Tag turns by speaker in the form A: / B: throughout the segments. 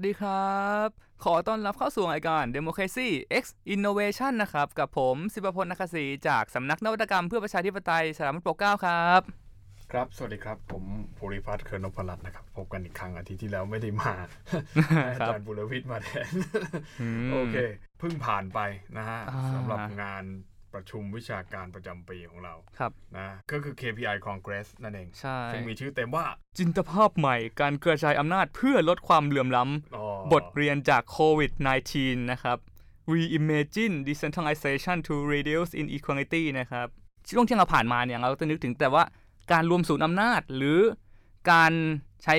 A: วัสดีครับ ขอต้อนรับเข้าสู่รายการ Democracy X Innovation นะครับ กับผมสิบพลนักศรีจากสำนักนวัตกรรมเพื่อประชาธิปไตยสถาบันโปรเก้าครับ
B: ครับ สวัสดีครับ ผมภูริพัฒน์เคิร์นพลัตน์นะครับ พบกันอีกครั้งอาทิตย์ที่แล้วไม่ได้มาอาจารย์บุรวิทย์มาแทน โอเค เพิ่งผ่านไปนะฮะ
A: อ่า
B: สำหรับงาน ประชุมวิชาการประจำปีของเรา
A: ครับ
B: นะก็คือ KPI Congress นั่นเอง
A: ใช่
B: ซึ่งมีชื่อเต็มว่า
A: จินตภาพใหม่การกระจายอำนาจเพื่อลดความเหลื่อมล้
B: อ๋อำ
A: บทเรียนจากโควิด -19 นะครับ Reimagine Decentralization to Reduce Inequality นะครับ ช่วงที่เราผ่านมาเนี่ย เราจะนึกถึงแต่ว่าการรวมศูนย์อำนาจ หรือการใช้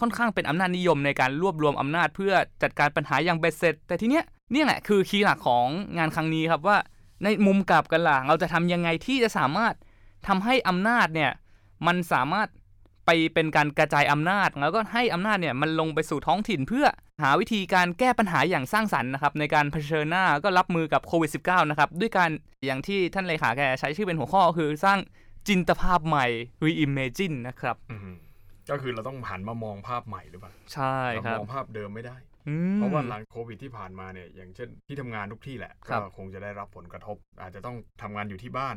A: ค่อนข้างเป็นอำนาจนิยมในการรวบรวมอำนาจเพื่อจัดการปัญหาอย่างเบ็ดเสร็จ แต่ทีเนี้ยเนี่ยแหละคือคีย์หลักของงานครั้งนี้ครับว่า ในมุมกลับกันล่ะเราจะทำยังไงที่จะสามารถทำให้อำนาจเนี่ยมันสามารถไปเป็นการกระจายอำนาจ แล้วก็ให้อำนาจเนี่ยมันลงไปสู่ท้องถิ่นเพื่อหาวิธีการแก้ปัญหาอย่างสร้างสรรค์นะครับในการเผชิญหน้าก็รับมือกับโควิด -19 นะครับด้วยการอย่างที่ท่านเลขาแกใช้ชื่อเป็นหัวข้อคือสร้างจินตภาพใหม่ reimagine นะครับ
B: อืมก็คือเราต้องหันมามองภาพใหม่หรือเปล่า
A: ใช่
B: เรา
A: ครับ
B: มองภาพเดิมไม่ได้
A: อืม
B: เพราะว่าหลังโควิดที่ผ่านมาเนี่ยอย่างเช่นที่ทำงานทุกที่แหละก็คงจะได้รับผลกระทบ อาจจะต้องทำงานอยู่ที่บ้าน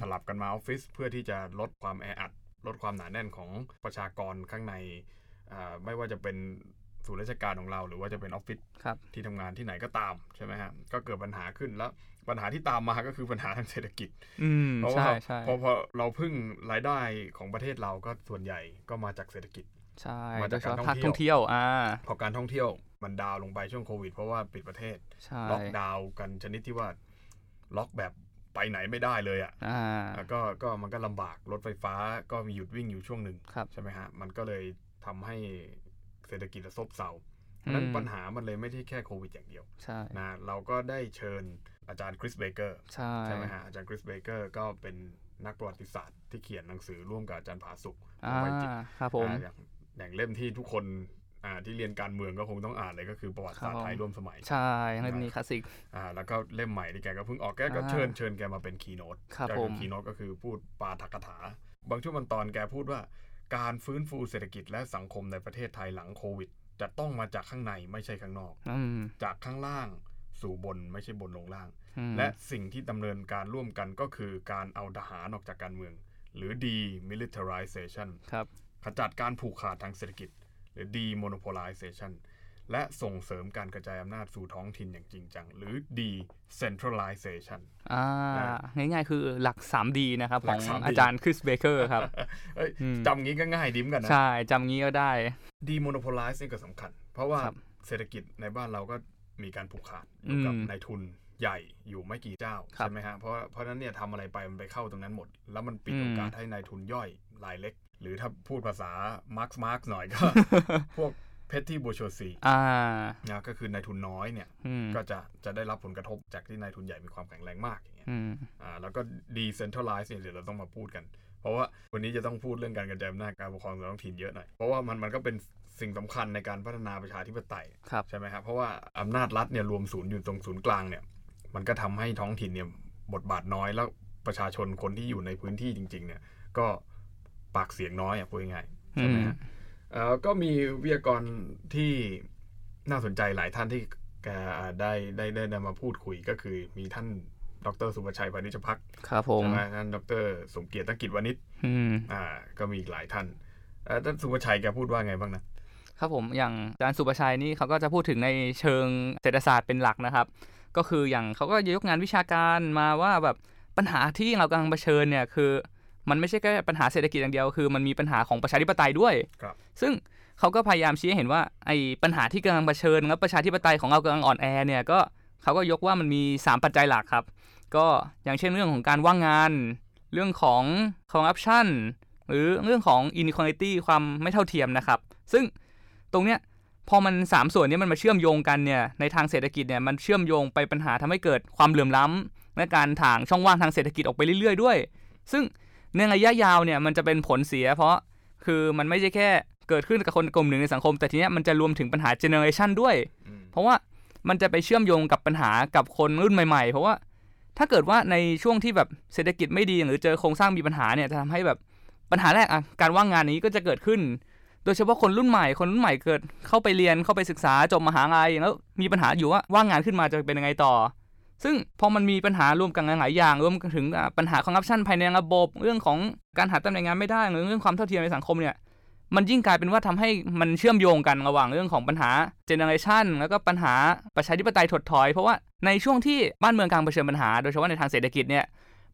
B: สลับกันมาออฟฟิศเพื่อที่จะลดความแออัด ลดความหนาแน่นของประชากรข้างในไม่ว่าจะเป็นศูนย์ราชการของเราหรือว่าจะเป็นออฟฟิศที่ทำงานที่ไหนก็ตามใช่ไหมฮะก็เกิดปัญหาขึ้นแล้วปัญหาที่ตามมาก็คือปัญหาทางเศรษฐกิจเพราะว่าพอพอเราพึ่งรายได้ของประเทศเราก็ส่วนใหญ่ก็มาจากเศรษฐกิจ
A: ใช่
B: มาจากการท่อ
A: ง
B: เที่ย
A: ววอ่า
B: พอการท่องเที่ยว มันดาวน์ลงไปช่วงโควิด เพราะว่าปิดประเทศ
A: ใช่
B: ล็อกดาวน์กันชนิดที่ว่าล็อกแบบไปไหนไม่ได้เลยอะ
A: อ่า
B: อะก็ก็มันก็ลำบากรถไฟฟ้าก็มีหยุดวิ่งอยู่ช่วงหนึ่ง
A: ครับ
B: ใช่ไหมฮะมันก็เลยทำให้เศรษฐกิจซบเซาเพราะฉะนั้น
A: อืม
B: ปัญหามันเลยไม่ใช่แค่โควิดอย่างเดียว
A: ใช่
B: นะเราก็ได้เชิญอาจารย์คริสเบเกอร์
A: ใช่
B: ใช่ไหมฮะอาจารย์คริสเบเกอร์ก็เป็นนักประวัติศาสตร์ที่เขียนหนังสือร่วมกับอาจารย์ผาสุก
A: อ่า
B: ไพจิตร
A: ครับผม
B: อ่าอย่างอย่างเล่มที่ทุกคน อ่าที่เรียนการเมืองก็คงต้องอ่านเลยก็คือประวัติศาสตร์ไทยร่วมสมัย
A: ใช่เล่มนี้คลาสสิก
B: อ่าแล้วก็เล่มใหม่ที่แกก็เพิ่งออกแกก็
A: อ่า
B: เชิญเชิญแกมาเป็นคีโนต
A: ครับ
B: ก็
A: ผ
B: คื
A: ม
B: คีโนตก็คือพูดปาฐกถา บางช่วงบางตอนแกพูดว่า การฟื้นฟูเศรษฐกิจและสังคมในประเทศไทยหลังโควิด จะต้องมาจากข้างในไม่ใช่ข้างนอก
A: อืม
B: จากข้างล่างสู่บนไม่ใช่บนลงล่าง
A: อืม
B: และสิ่งที่ดำเนินการร่วมกันก็คือการเอาทหารออกจากการเมือง หรือ demilitarization
A: ครับ
B: ขจัดการผูกขาดทางเศรษฐกิจห รือ demonopolization และส่งเสริมการกระจายอำนาจสู่ท้องถิ่นอย่างจริงจัง หรือ decentralization
A: อ่า
B: อ่
A: ง่ายๆคือหลัก 3D นะครับ
B: ห
A: ข
B: ลั
A: อกง
B: 3D
A: อาจารย์คริสเบเกอร์ครับ
B: เอ้ย
A: อืม
B: จำงี้ก็ง่ายดิ้มกันนะ
A: ใช่จำงี้ก็ได้
B: demonopolize นี่ก็สำคัญ เพราะว่า
A: ครับ
B: เศรษฐกิจในบ้านเราก็มีการผูกขาดอยู่กับ
A: อืม
B: นายทุนใหญ่อยู่ไม่กี่เจ้า
A: ครับ
B: ใช่ไหมฮะเพราะเพราะฉะนั้นเนี่ยทำอะไรไปมันไปเข้าตรงนั้นหมด แล้วมันปิด
A: อืม
B: โอกาสให้นายทุนย่อย รายเล็ก หรือถ้าพูดภาษามาร์กซ์มาร์กซ์หน่อยก็ พวก petty bourgeoisie
A: อ่า
B: นะก็คือนายทุนน้อยเนี่ย
A: อืม
B: ก็จะจะได้รับผลกระทบจากที่นายทุนใหญ่มีความแข็งแรงมากอย่างเงี้ย
A: อืม
B: อ่าแล้วก็ decentralize เนี่ยเดี๋ยวเราต้องมาพูดกัน เพราะว่าวันนี้จะต้องพูดเรื่องการกระจายอำนาจการปกครองส่วนท้องถิ่นเยอะหน่อยเพราะว่ามันมันก็เป็นสิ่งสำคัญในการพัฒนาประชาธิปไตย
A: ครับ
B: ใช่ไหมครับเพราะว่าอำนาจรัฐเนี่ยรวมศูนย์อยู่ตรงศูนย์กลางเนี่ยมันก็ทำให้ท้องถิ่นเนี่ยบทบาทน้อยแล้วประชาชนคนที่อยู่ในพื้นที่จริง ๆ เนี่ยก็ ปากเสียงน้อยอะพูดง่ายๆใช่ไหมฮะเอ่อก็มีวิทยากรที่น่าสนใจหลายท่านที่แกได้ได้ได้ได้มาพูดคุยก็คือมีท่านดรสุภชัยพานิชพัก
A: ครับผม
B: ใช่ไหมท่านดรสมเกียรติตั้งกิจวานิช
A: อืม
B: อ่า ก็มีอีกหลายท่านเอ่อท่านสุภชัยแกพูดว่าไงบ้างนะ
A: ครับผมอย่างอาจารย์สุประชัยนี่เขาก็จะพูดถึงในเชิงเศรษฐศาสตร์เป็นหลักนะครับ ก็คืออย่างเขาก็ยกงานวิชาการมาว่าแบบปัญหาที่เรากำลังเผชิญเนี่ยคือ มันไม่ใช่แค่ปัญหาเศรษฐกิจอย่างเดียวคือ มันมีปัญหาของประชาธิปไตยด้วย
B: ครับ
A: ซึ่งเขาก็พยายามชี้ให้เห็นว่าไอ้ปัญหาที่กำลังเผชิญแล้วประชาธิปไตยของเรากำลังอ่อนแอเนี่ยก็เขาก็ยกว่ามันมี 3 ปัจจัยหลักครับ ก็อย่างเช่นเรื่องของการว่างงาน เรื่องของ corruption หรือเรื่องของ inequality ความไม่เท่าเทียมนะครับ ซึ่งตรงเนี้ยพอมัน 3 ส่วนเนี้ยมันมาเชื่อมโยงกันเนี่ยในทางเศรษฐกิจเนี่ยมันเชื่อมโยงไปปัญหาทำให้เกิดความเหลื่อมล้ำและการถ่างช่องว่างทางเศรษฐกิจออกไปเรื่อยๆด้วย ซึ่ง ในระยะยาวเนี่ยมันจะเป็นผลเสีย เพราะคือมันไม่ใช่แค่เกิดขึ้นกับคนกลุ่มหนึ่งในสังคม แต่ทีเนี้ยมันจะรวมถึงปัญหา generation ด้วย เพราะว่ามันจะไปเชื่อมโยงกับปัญหากับคนรุ่นใหม่ ๆ เพราะว่าถ้าเกิดว่าในช่วงที่แบบเศรษฐกิจไม่ดีหรือเจอโครงสร้างมีปัญหาเนี่ยจะทำให้แบบปัญหาแรกอะการว่างงานนี้ก็จะเกิดขึ้น โดยเฉพาะคนรุ่นใหม่ คนรุ่นใหม่เกิดเข้าไปเรียนเข้าไปศึกษาจบมหาลัยแล้วมีปัญหาอยู่ว่าว่างงานขึ้นมาจะเป็นยังไงต่อ ซึ่งพอมันมีปัญหารวมกันหลายอย่างรวมถึงปัญหาคอร์รัปชันภายในระบบ เรื่องของการหาตำแหน่งงานไม่ได้หรือเรื่องความเท่าเทียมในสังคมเนี่ยมันยิ่งกลายเป็นว่าทำให้มันเชื่อมโยงกันระหว่างเรื่องของปัญหาเจเนอเรชันแล้วก็ปัญหาประชาธิปไตยถดถอย เพราะว่าในช่วงที่บ้านเมืองกลางเผชิญปัญหา โดยเฉพาะในทางเศรษฐกิจเนี่ย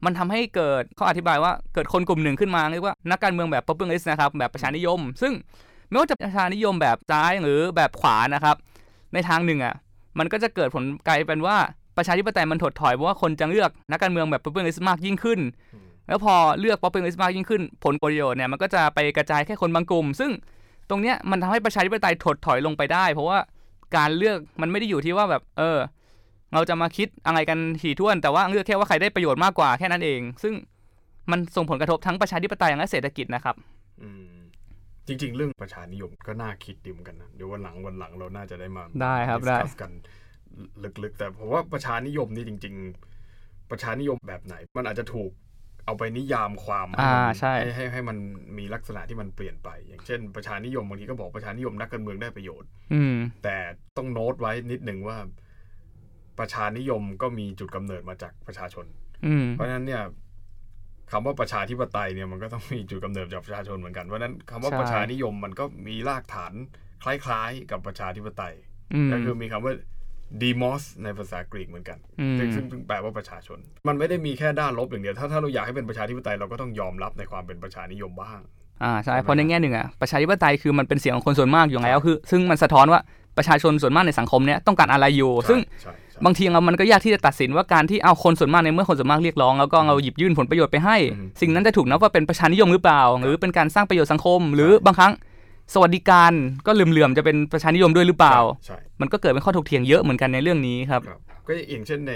A: มันทำให้เกิดเขาอธิบายว่าเกิดคนกลุ่มหนึ่งขึ้นมาเรียกว่านักการเมืองแบบ populist นะครับแบบประชานิยม ซึ่งไม่ว่าจะประชานิยมแบบซ้ายหรือแบบขวานะครับในทางหนึ่งอะมันก็จะเกิดผลกลายเป็นว่า ประชาธิปไตยมันถดถอยเพราะว่าคนจะเลือกนักการเมืองแบบ populist มากยิ่งขึ้น แล้วพอเลือก populist มากยิ่งขึ้น ผลประโยชน์เนี่ยมันก็จะไปกระจายแค่คนบางกลุ่ม ซึ่งตรงเนี้ยมันทำให้ประชาธิปไตยถดถอยลงไปได้ เพราะว่าการเลือกมันไม่ได้อยู่ที่ว่าแบบ เออ เราจะมาคิดอะไรกันถี่ถ้วน แต่ว่าเลือกแค่ว่าใครได้ประโยชน์มากกว่าแค่นั้นเอง ซึ่งมันส่งผลกระทบทั้งประชาธิปไตยและเศรษฐกิจนะครับ
B: อืมจริง ๆ เรื่องประชานิยมก็น่าคิดดีเหมือนกันนะเดี๋ยววันหลังวันหลังเราน่าจะได้มา
A: ได้ครับได้
B: discuss กัน ลึกๆ แต่ผมว่าประชานิยมนี่จริง ๆ ประชานิยมแบบไหน มันอาจจะถูกเอาไปนิยามความ
A: อ่า
B: มัน
A: ใช่
B: ให้ให้ให้มันมีลักษณะที่มันเปลี่ยนไป อย่างเช่น ประชานิยมบางทีก็บอกประชานิยมนักการเมืองได้ประโยชน์
A: อืม
B: แต่ต้องโน้ตไว้นิดหนึ่งว่า ประชานิยมก็มีจุดกำเนิดมาจากประชาชน
A: อืม
B: เพราะฉะนั้นเนี่ยคำว่าประชาธิปไตยเนี่ยมันก็ต้องมีจุดกำเนิดจากประชาชนเหมือนกันเพราะฉะนั้นคำว่า
A: ใช่
B: ประชานิยมมันก็มีรากฐานคล้ายๆ กับประชาธิปไตย
A: อืม
B: ก็คือมีคำว่า demos ในภาษากรีกเหมือนกัน
A: อืม
B: ซึ่งซึ่งซึ่งแปลว่าประชาชน มันไม่ได้มีแค่ด้านลบอย่างเดียว ถ้าถ้าเราอยากให้เป็นประชาธิปไตยเราก็ต้องยอมรับในความเป็นประชานิยมบ้าง
A: อ่าใช่เพราะในแง่หนึ่งอะประชาธิปไตยคือมันเป็นเสียงของคนส่วนมากอยู่แล้วคือ ซึ่งมันสะท้อนว่าประชาชนส่วนมากในสังคมเนี้ยต้องการอะไรอยู่ ซึ่ง
B: ใช่ใช่
A: บางทีเรามันก็ยากที่จะตัดสินว่าการที่เอาคนส่วนมากในเมื่อคนส่วนมากเรียกร้องแล้วก็เราหยิบยื่นผลประโยชน์ไปให้
B: อืม
A: สิ่งนั้นจะถูกนับว่าเป็นประชานิยมหรือเปล่า หรือเป็นการสร้างประโยชน์สังคม หรือบางครั้ง สวัสดิการก็เหลื่อมๆจะเป็นประชานิยมด้วยหรือเปล่า
B: ใช่
A: มันก็เกิดเป็นข้อถกเถียงเยอะเหมือนกันในเรื่องนี้ครับ
B: ครับก็อย่างเช่นใน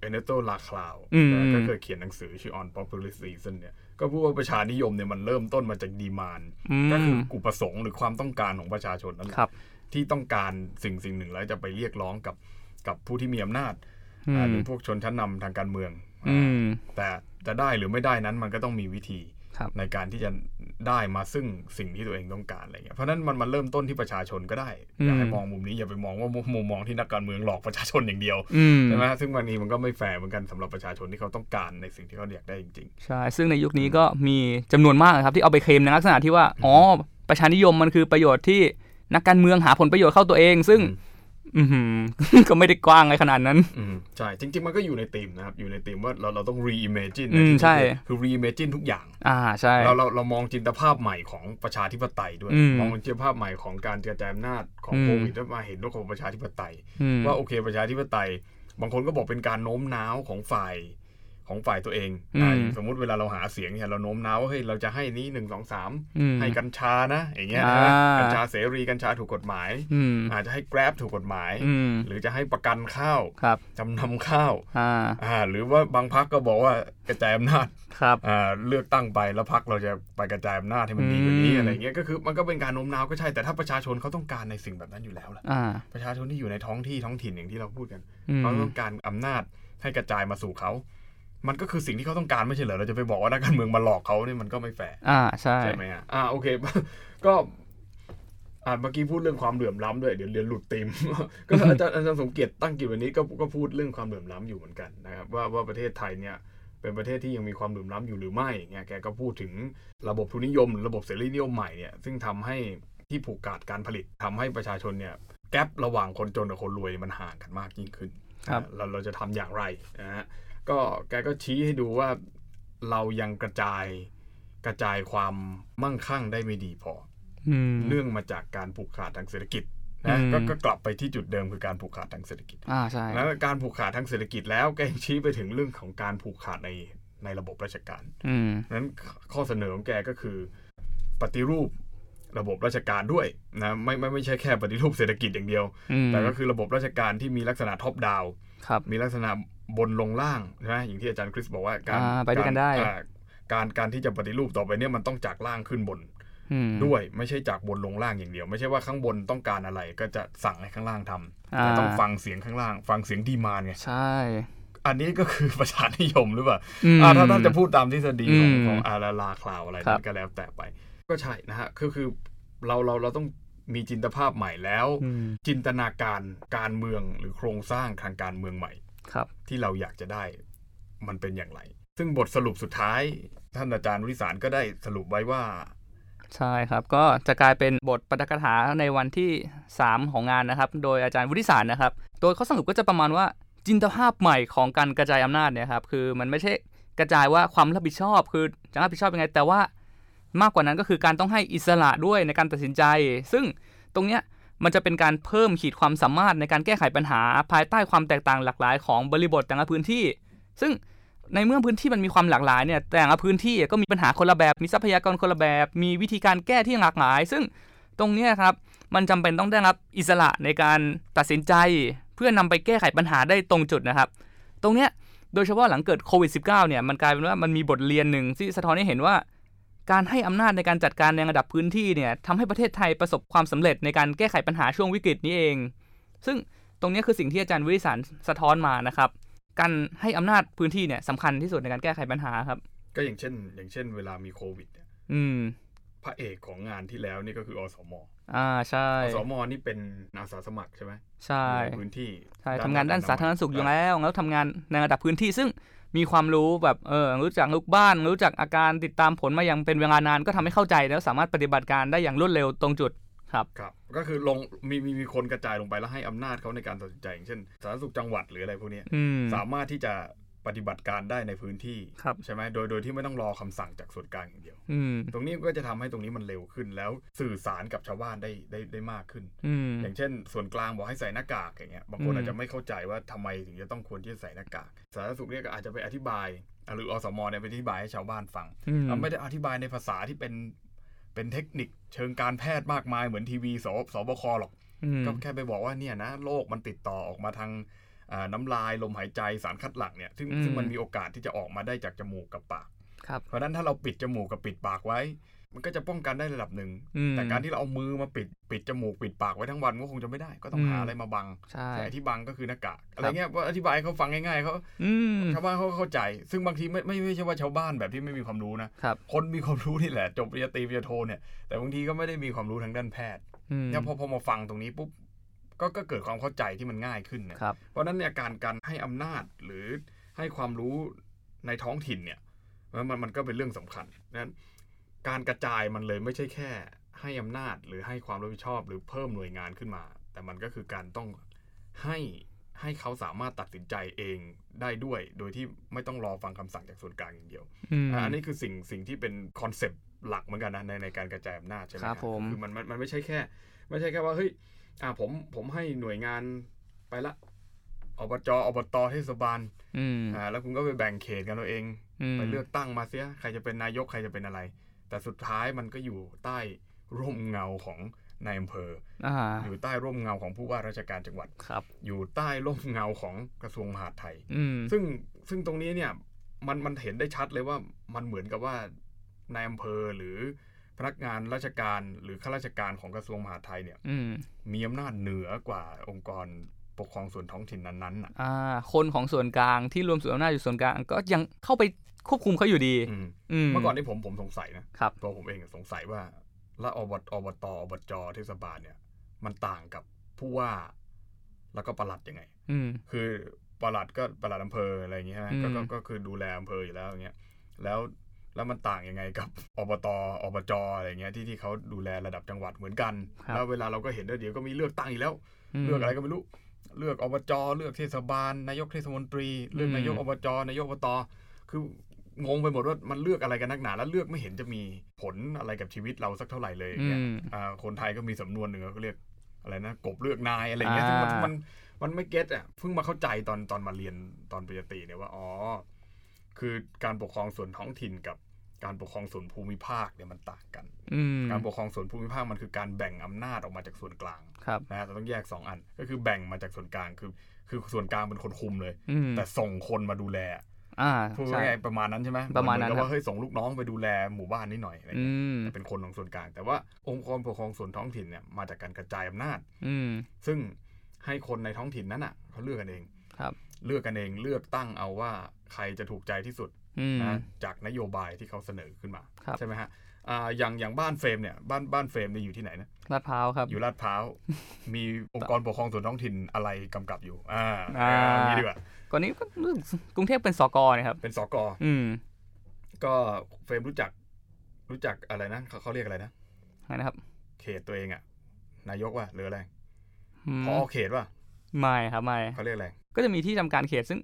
B: เอเนโตลาคลาว
A: อืม
B: ก็เคยเขียนหนังสือชื่อ on populist reason เนี่ยก็พูดว่าประชานิยมเนี่ยมันเริ่มต้นมาจากดีมาน
A: อื
B: ก็คือ
A: ม
B: อุปสงค์หรือความต้องการของประชาชนนั่นแหละ
A: ครับ
B: ที่ต้องการสิ่งสิ่งหนึ่งแล้วจะไปเรียกร้องกับกับผู้ที่มีอำนาจ
A: อื
B: อ่ามหรือพวกชนชั้นนำทางการเมือง
A: อืม
B: แต่จะได้หรือไม่ได้นั้นมันก็ต้องมีวิธี
A: ครับ
B: ในการที่จะได้มาซึ่งสิ่งที่ตัวเองต้องการอะไรเงี้ยเพราะฉะนั้นมันมันเริ่มต้นที่ประชาชนก็ได้อยากให้มองมุมนี้อย่าไปมองว่ามุมมุมมองที่นักการเมืองหลอกประชาชนอย่างเดียว
A: อืม
B: ใช่ไหมซึ่งวันนี้มันก็ไม่แฟร์เหมือนกันสำหรับประชาชนที่เขาต้องการในสิ่งที่เขาอยากได้จริง
A: ใช่ซึ่งในยุคนี้ก็มีจำนวนมากนะครับที่เอาไปเคลมในลักษณะที่ว่าอ๋อประชานิยมมันคือประโยชน์ที่นักการเมืองหาผลประโยชน์เข้าตัวเอง ซึ่ง อือหือก็ไม่ได้กว้างอะไรขนาดนั้น
B: ๆอืมใช่ จริง ๆ มันก็อยู่ในธีมนะครับ อยู่ในธีมว่าเราเราต้อง reimagine
A: อืม
B: นะ
A: ใช่
B: คือ reimagine ทุกอย่าง
A: อ่าใช่
B: เราเราเรามองจินตภาพใหม่ของประชาธิปไตยด้วย
A: อืม
B: มองจินตภาพใหม่ของการกระจายอำนาจของ
A: อืม
B: โควิดแล้วมาเห็นด้วยของประชาธิปไตย
A: อืม
B: ว่าโอเคประชาธิปไตย บางคนก็บอกเป็นการโน้มน้าวของฝ่าย ของฝ่ายตัวเอง
A: อืม
B: อ่าสมมุติเวลาเราหาเสียงเนี่ยเราโน้มน้าวว่าเฮ้ยเราจะให้นี้หนึ่งสองสาม
A: อืม
B: ให้กัญชานะ อย่างเงี้ย
A: อ่า
B: นะกัญชาเสรีกัญชาถูกกฎหมาย
A: อืม
B: อาจจะให้ grab ถูกกฎหมาย
A: อืม
B: หรือจะให้ประกันข้าว
A: ครับ
B: จำนำข้าว
A: อ่า
B: อ่าหรือว่าบางพักก็บอกว่ากระจายอำนาจ
A: ครับ
B: อ่าเลือกตั้งไปแล้วพักเราจะไปกระจายอำนาจให้มันดีกว่านี้
A: อืม
B: อะไรเงี้ยก็คือมันก็เป็นการโน้มน้าวก็ใช่แต่ถ้าประชาชนเขาต้องการในสิ่งแบบนั้นอยู่แล้วล่ะ
A: อ่า
B: ประชาชนที่อยู่ในท้องที่ท้องถิ่นอย่างที่เราพูดกัน
A: อืม
B: เขาต้องการอำนาจให้กระจายมาสู่เขา มันก็คือสิ่งที่เขาต้องการไม่ใช่เหรอเราจะไปบอกว่านักการเมืองมาหลอกเขาเนี่ยมันก็ไม่แฟร์
A: อ่าใช่
B: ใช่ไหมอะอ่าโอเค ก็อ่าเมื่อกี้พูดเรื่องความเหลื่อมล้ำด้วยเดี๋ยวเรียนหลุดตีมก็อาจารย์อาจารย์สมเกียรติตั้งกิจวันนี้ก็ก็พูดเรื่องความเหลื่อมล้ำอยู่เหมือนกันนะครับว่าว่าประเทศไทยเนี่ยเป็นประเทศที่ยังมีความเหลื่อมล้ำอยู่หรือไม่เงี้ยแกก็พูดถึงระบบทุนนิยมหรือระบบเสรีนิยมใหม่เนี่ยซึ่งทำให้ที่ผูกขาดการผลิตทำให้ประชาชนเนี่ยแกลบระหว่างคนจนกับคนรวยมันห่างกันมากยิ่งขึ้น
A: ครับ
B: อ่าเราเราจะทำอย่างไรนะฮะ ก็แกก็ชี้ให้ดูว่าเรายังกระจายกระจายความมั่งคั่งได้ไม่ดีพอ
A: อืม
B: เนื่องมาจากการผูกขาดทางเศรษฐกิจนะ
A: อืม
B: ก็ก็กลับไปที่จุดเดิมคือการผูกขาดทางเศรษฐกิจ
A: อ่าใช่
B: แล้วการผูกขาดทางเศรษฐกิจแล้วแกยังชี้ไปถึงเรื่องของการผูกขาดในในระบบราชการ
A: อืม
B: นั้นข้อเสนอของแกก็คือ ปฏิรูประบบราชการด้วยนะไม่ไม่ไม่ใช่แค่ปฏิรูปเศรษฐกิจอย่างเดียว
A: อืม
B: แต่ก็คือระบบราชการที่มีลักษณะท็อปดาว
A: ครับ
B: มีลักษณะ บนลงล่างใช่ไหมอย่างที่อาจารย์คริสบอกว่าการ
A: อ่าไปด้วยกันได้
B: อ่าการการที่จะปฏิรูปต่อไปเนี่ยมันต้องจากล่างขึ้นบน
A: อืม
B: ด้วยไม่ใช่จากบนลงล่างอย่างเดียว ไม่ใช่ว่าข้างบนต้องการอะไรก็จะสั่งให้ข้างล่างทำ
A: อ่า
B: แต่ต้องฟังเสียงข้างล่าง ฟังเสียงดีมานไง
A: ใช่
B: อันนี้ก็คือประชานิยมหรือเปล่า
A: อืม
B: อ่าถ้าท่านจะพูดตามทฤษฎีของ
A: อืม
B: ของอาราลาคลาวอะไร
A: ครั
B: นั้
A: บ
B: นก็แล้วแต่ไป ก็ใช่นะฮะคือคือเราเราเราต้องมีจินตภาพใหม่แล้ว
A: อืม
B: จินตนาการการเมืองหรือโครงสร้างทางการเมืองใหม่
A: ครับ
B: ที่เราอยากจะได้มันเป็นอย่างไร ซึ่งบทสรุปสุดท้าย ท่านอาจารย์วิสารก็ได้สรุปไว้ว่า
A: ใช่ครับก็จะกลายเป็นบทปาฐกถาในวันที่ 3 ของงานนะครับ โดยอาจารย์วุฒิสารนะครับ โดยข้อสรุปก็จะประมาณว่าจินตภาพใหม่ของการกระจายอำนาจเนี่ยครับคือมันไม่ใช่กระจายว่าความรับผิดชอบ คือจะรับผิดชอบยังไง แต่ว่ามากกว่านั้นก็คือการต้องให้อิสระด้วยในการตัดสินใจ ซึ่งตรงเนี้ย มันจะเป็นการเพิ่มขีดความสามารถในการแก้ไขปัญหาภายใต้ความแตกต่างหลากหลายของบริบทแต่ละพื้นที่ ซึ่งในเมื่อพื้นที่มันมีความหลากหลายเนี่ยแต่ละพื้นที่ก็มีปัญหาคนละแบบ มีทรัพยากรคนละแบบ มีวิธีการแก้ที่หลากหลาย ซึ่งตรงนี้ครับมันจำเป็นต้องได้รับอิสระในการตัดสินใจ เพื่อนำไปแก้ไขปัญหาได้ตรงจุดนะครับ ตรงเนี้ยโดยเฉพาะหลังเกิดโควิด -19 เนี่ยมันกลายเป็นว่ามันมีบทเรียนหนึ่งที่สะท้อนให้เห็นว่า การให้อำนาจในการจัดการในระดับพื้นที่เนี่ยทำให้ประเทศไทยประสบความสำเร็จในการแก้ไขปัญหาช่วงวิกฤตนี้เอง ซึ่งตรงเนี้ยคือสิ่งที่อาจารย์วิริสารสะท้อนมานะครับ การให้อำนาจพื้นที่เนี่ยสำคัญที่สุดในการแก้ไขปัญหาครับ
B: ก็อย่างเช่น อย่างเช่น เวลามีโควิดเนี่ย
A: อืม
B: พระเอกของงานที่แล้วนี่ก็คืออสม
A: อ่าใช่
B: อสมนี่เป็นอาสาสมัครใช่ไหม
A: ใช่
B: อยู่ในพื้นที่
A: ใช่ทำงานด้านสาธารณสุขอยู่แล้วแล้วทำงานในระดับพื้นที่ซึ่ง มีความรู้แบบเออรู้จักลูกบ้าน รู้จักอาการติดตามผลมาอย่างเป็นเวลานาน ก็ทำให้เข้าใจแล้วสามารถปฏิบัติการได้อย่างรวดเร็วตรงจุดครับ
B: ครับก็คือลงมีมีมีคนกระจายลงไปแล้วให้อำนาจเขาในการตัดสินใจอย่างเช่นสาธารณสุขจังหวัดหรืออะไรพวกเนี้ย
A: อืม
B: สามารถที่จะ ปฏิบัติการได้ในพื้นที่
A: ครับ
B: ใช่ไหมโดยโดยที่ไม่ต้องรอคำสั่งจากส่วนกลางอย่างเดียว
A: อืม
B: ตรงนี้ก็จะทำให้ตรงนี้มันเร็วขึ้น แล้วสื่อสารกับชาวบ้านได้ได้ได้มากขึ้น
A: อืม
B: อย่างเช่น ส่วนกลางบอกให้ใส่หน้ากากอย่างเงี้ยบางคน
A: อืม
B: อาจจะไม่เข้าใจว่าทำไมถึงจะต้องควรที่จะใส่หน้ากากสาธารณสุขเนี่ยก็อาจจะไปอธิบายหรืออสมเนี่ยไปอธิบายให้ชาวบ้านฟัง
A: อืม
B: เราไม่ได้อธิบายในภาษาที่เป็นเป็นเทคนิคเชิงการแพทย์มากมายเหมือนทีวีสสบคหรอก
A: อืม
B: ก็แค่ไปบอกว่าเนี่ยนะโรคมันติดต่อออกมาทางอ่า น้ำลายลมหายใจสารคัดหลั่งเนี่ยซึ่ง
A: อืม
B: ซึ่งมันมีโอกาสที่จะออกมาได้จากจมูกกับปาก
A: ครับ
B: เพราะฉะนั้นถ้าเราปิดจมูกกับปิดปากไว้ มันก็จะป้องกันได้ระดับหนึ่ง
A: อืม
B: แต่การที่เราเอามือมาปิดปิดจมูกปิดปากไว้ทั้งวันก็คงจะไม่ได้ ก็ต้องหา
A: อืม
B: อะไรมาบัง
A: ใช่
B: แต่ที่บังก็คือหน้ากากอะไรเงี้ยว่าอธิบายให้เขาฟังง่ายๆเขา
A: อืม
B: ชาวบ้านเขาก็เข้าใจ ซึ่งบางทีไม่ไม่ไม่ใช่ว่าชาวบ้านแบบที่ไม่มีความรู้นะครับคนมีความรู้นี่แหละจบปริญญาตรีปริญญาโทเนี่ยแต่บางทีก็ไม่ได้มีความรู้ทางด้านแพทย์
A: อืม
B: เนี่ยพอพอมาฟังตรงนี้ปุ๊บ ก็ก็เกิดความเข้าใจที่มันง่ายขึ้นนะครับเพราะฉะนั้นเนี่ยการการให้อำนาจหรือให้ความรู้ในท้องถิ่นเนี่ยมันมันมันก็เป็นเรื่องสำคัญนั้นการกระจายมันเลยไม่ใช่แค่ให้อำนาจหรือให้ความรับผิดชอบหรือเพิ่มหน่วยงานขึ้นมา แต่มันก็คือการต้องให้ให้เขาสามารถตัดสินใจเองได้ด้วย โดยที่ไม่ต้องรอฟังคำสั่งจากส่วนกลางอย่างเดียว
A: อืม
B: อะอันนี้คือสิ่งสิ่งที่เป็นคอนเซปต์หลักเหมือนกันนะในในการกระจายอำนาจใช่ไหม
A: ครับผม
B: คือมันมันมันไม่ใช่แค่ ไม่ใช่แค่ว่าเฮ้ย อ่าผมผมให้หน่วยงานไปละอบจอบตเทศบาล
A: อืม
B: อ่าแล้วคุณก็ไปแบ่งเขตกันเราเอง
A: อืม
B: ไปเลือกตั้งมาเสียใครจะเป็นนายกใครจะเป็นอะไร แต่สุดท้ายมันก็อยู่ใต้ร่มเงาของนายอำเภอ
A: อ่า
B: อยู่ใต้ร่มเงาของผู้ว่าราชการจังหวัด
A: ครับ
B: อยู่ใต้ร่มเงาของกระทรวงมหาดไทย
A: อืม
B: ซึ่งซึ่งตรงนี้เนี่ยมันมันเห็นได้ชัดเลยว่ามันเหมือนกับว่านายอำเภอหรือ พนักงานราชการหรือข้าราชการของกระทรวงมหาดไทยเนี่ย
A: อืม
B: มีอำนาจเหนือกว่าองค์กรปกครองส่วนท้องถิ่นนั้นๆน่ะ
A: อ่าคนของส่วนกลางที่รวมส่วนอำนาจอยู่ส่วนกลางก็ยังเข้าไปควบคุมเขาอยู่ดี
B: อืม
A: อืม
B: เมื่อก่อนที่ผมผมสงสัยนะครับตัวผมเองสงสัยว่าแล้วอบตอบตอบจเทศบาลเนี่ย มันต่างกับผู้ว่า แล้วก็ปลัดยังไง
A: อืม
B: คือปลัดก็ปลัดอำเภออะไรอย่างเงี้ยใช่ไหม
A: อืม
B: ก็ก็ก็คือดูแลอำเภออยู่แล้วอย่างเงี้ยแล้ว แล้วมันต่างยังไงกับอบตอบจอะไรเงี้ยที่ที่เขาดูแลระดับจังหวัดเหมือนกัน
A: ครับ
B: แล้วเวลาเราก็เห็นว่าเดี๋ยวก็มีเลือกตั้งอีกแล้ว
A: ม
B: เลือกอะไรก็ไม่รู้ เลือกอบจเลือกเทศบาลนายกเทศมนตรี เลือก
A: อืม
B: นายกอบจนายกอบตคืองงไปหมดว่ามันเลือกอะไรกันนักหนาแล้วเลือกไม่เห็นจะมีผลอะไรกับชีวิตเราสักเท่าไหร่เลยอย่างเงี้ย
A: อืม
B: อ่าคนไทยก็มีสำนวนหนึ่งเขาเรียกอะไรนะกบเลือกนายอะไรเงี้ยซึ่งมัน
A: อ่ามั
B: มันมันไม่เก็ตอะเพิ่งมาเข้าใจตอนตอนมาเรียนตอนปริญญาตรีเนี่ยว่าอ๋อ คือการปกครองส่วนท้องถิ่นกับการปกครองส่วนภูมิภาคเนี่ยมันต่างกัน
A: อืม
B: การปกครองส่วนภูมิภาคมันคือการแบ่งอำนาจออกมาจากส่วนกลาง
A: ครับ
B: นะฮะเราต้องแยก 2 อัน ก็คือแบ่งมาจากส่วนกลาง คือ คือส่วนกลางเป็นคนคุมเลย
A: อืม
B: แต่ส่งคนมาดูแล
A: อ่า
B: พูด
A: ใช่
B: ง่ายๆประมาณนั้นใช่ไหม
A: ประมาณนั้น
B: เหอกับ
A: ครับ
B: ว่าเฮ้ยส่งลูกน้องไปดูแลหมู่บ้านนิดหน่อยอะไร
A: อื
B: เงี้ย
A: ม
B: แต่เป็นคนของส่วนกลาง แต่ว่าองค์กรปกครองส่วนท้องถิ่นเนี่ยมาจากการกระจายอำนาจ
A: อืม
B: ซึ่งให้คนในท้องถิ่นนั้นอะเขาเลือกกันเอง
A: ครับ
B: เลือกกันเองเลือกตั้งเอาว่า ใครจะถูกใจที่สุด
A: อืม
B: นะจากนโยบายที่เขาเสนอขึ้นมา
A: ครับ
B: ใช่ไหมฮะอ่าอย่างอย่างบ้านเฟรมเนี่ยบ้านบ้านเฟรมเนี่ยอยู่ที่ไหนนะ
A: ลาดพร้าวครับ
B: อยู่ลาดพร้าวมีองค์กรปกครองส่วนท้องถิ่นอะไรกำกับอยู่อ่า
A: อ่า
B: เอางี้ดีกว่า
A: ก่อนนี้ก็รู้สึกกรุงเทพเป็นสกนะครับ
B: เป็นสก
A: อืม
B: ก็เฟรมรู้จักรู้จักอะไรนะเขาเขาเรียกอะไรนะ
A: อะไรนะครับ
B: เขตตัวเองอะนายกว่าหรืออะไร
A: อืม
B: พอเขตว่า
A: ไม่ครับไม่
B: เขาเรียกอะไร
A: ก็จะมีที่ทำการเขตซึ่ง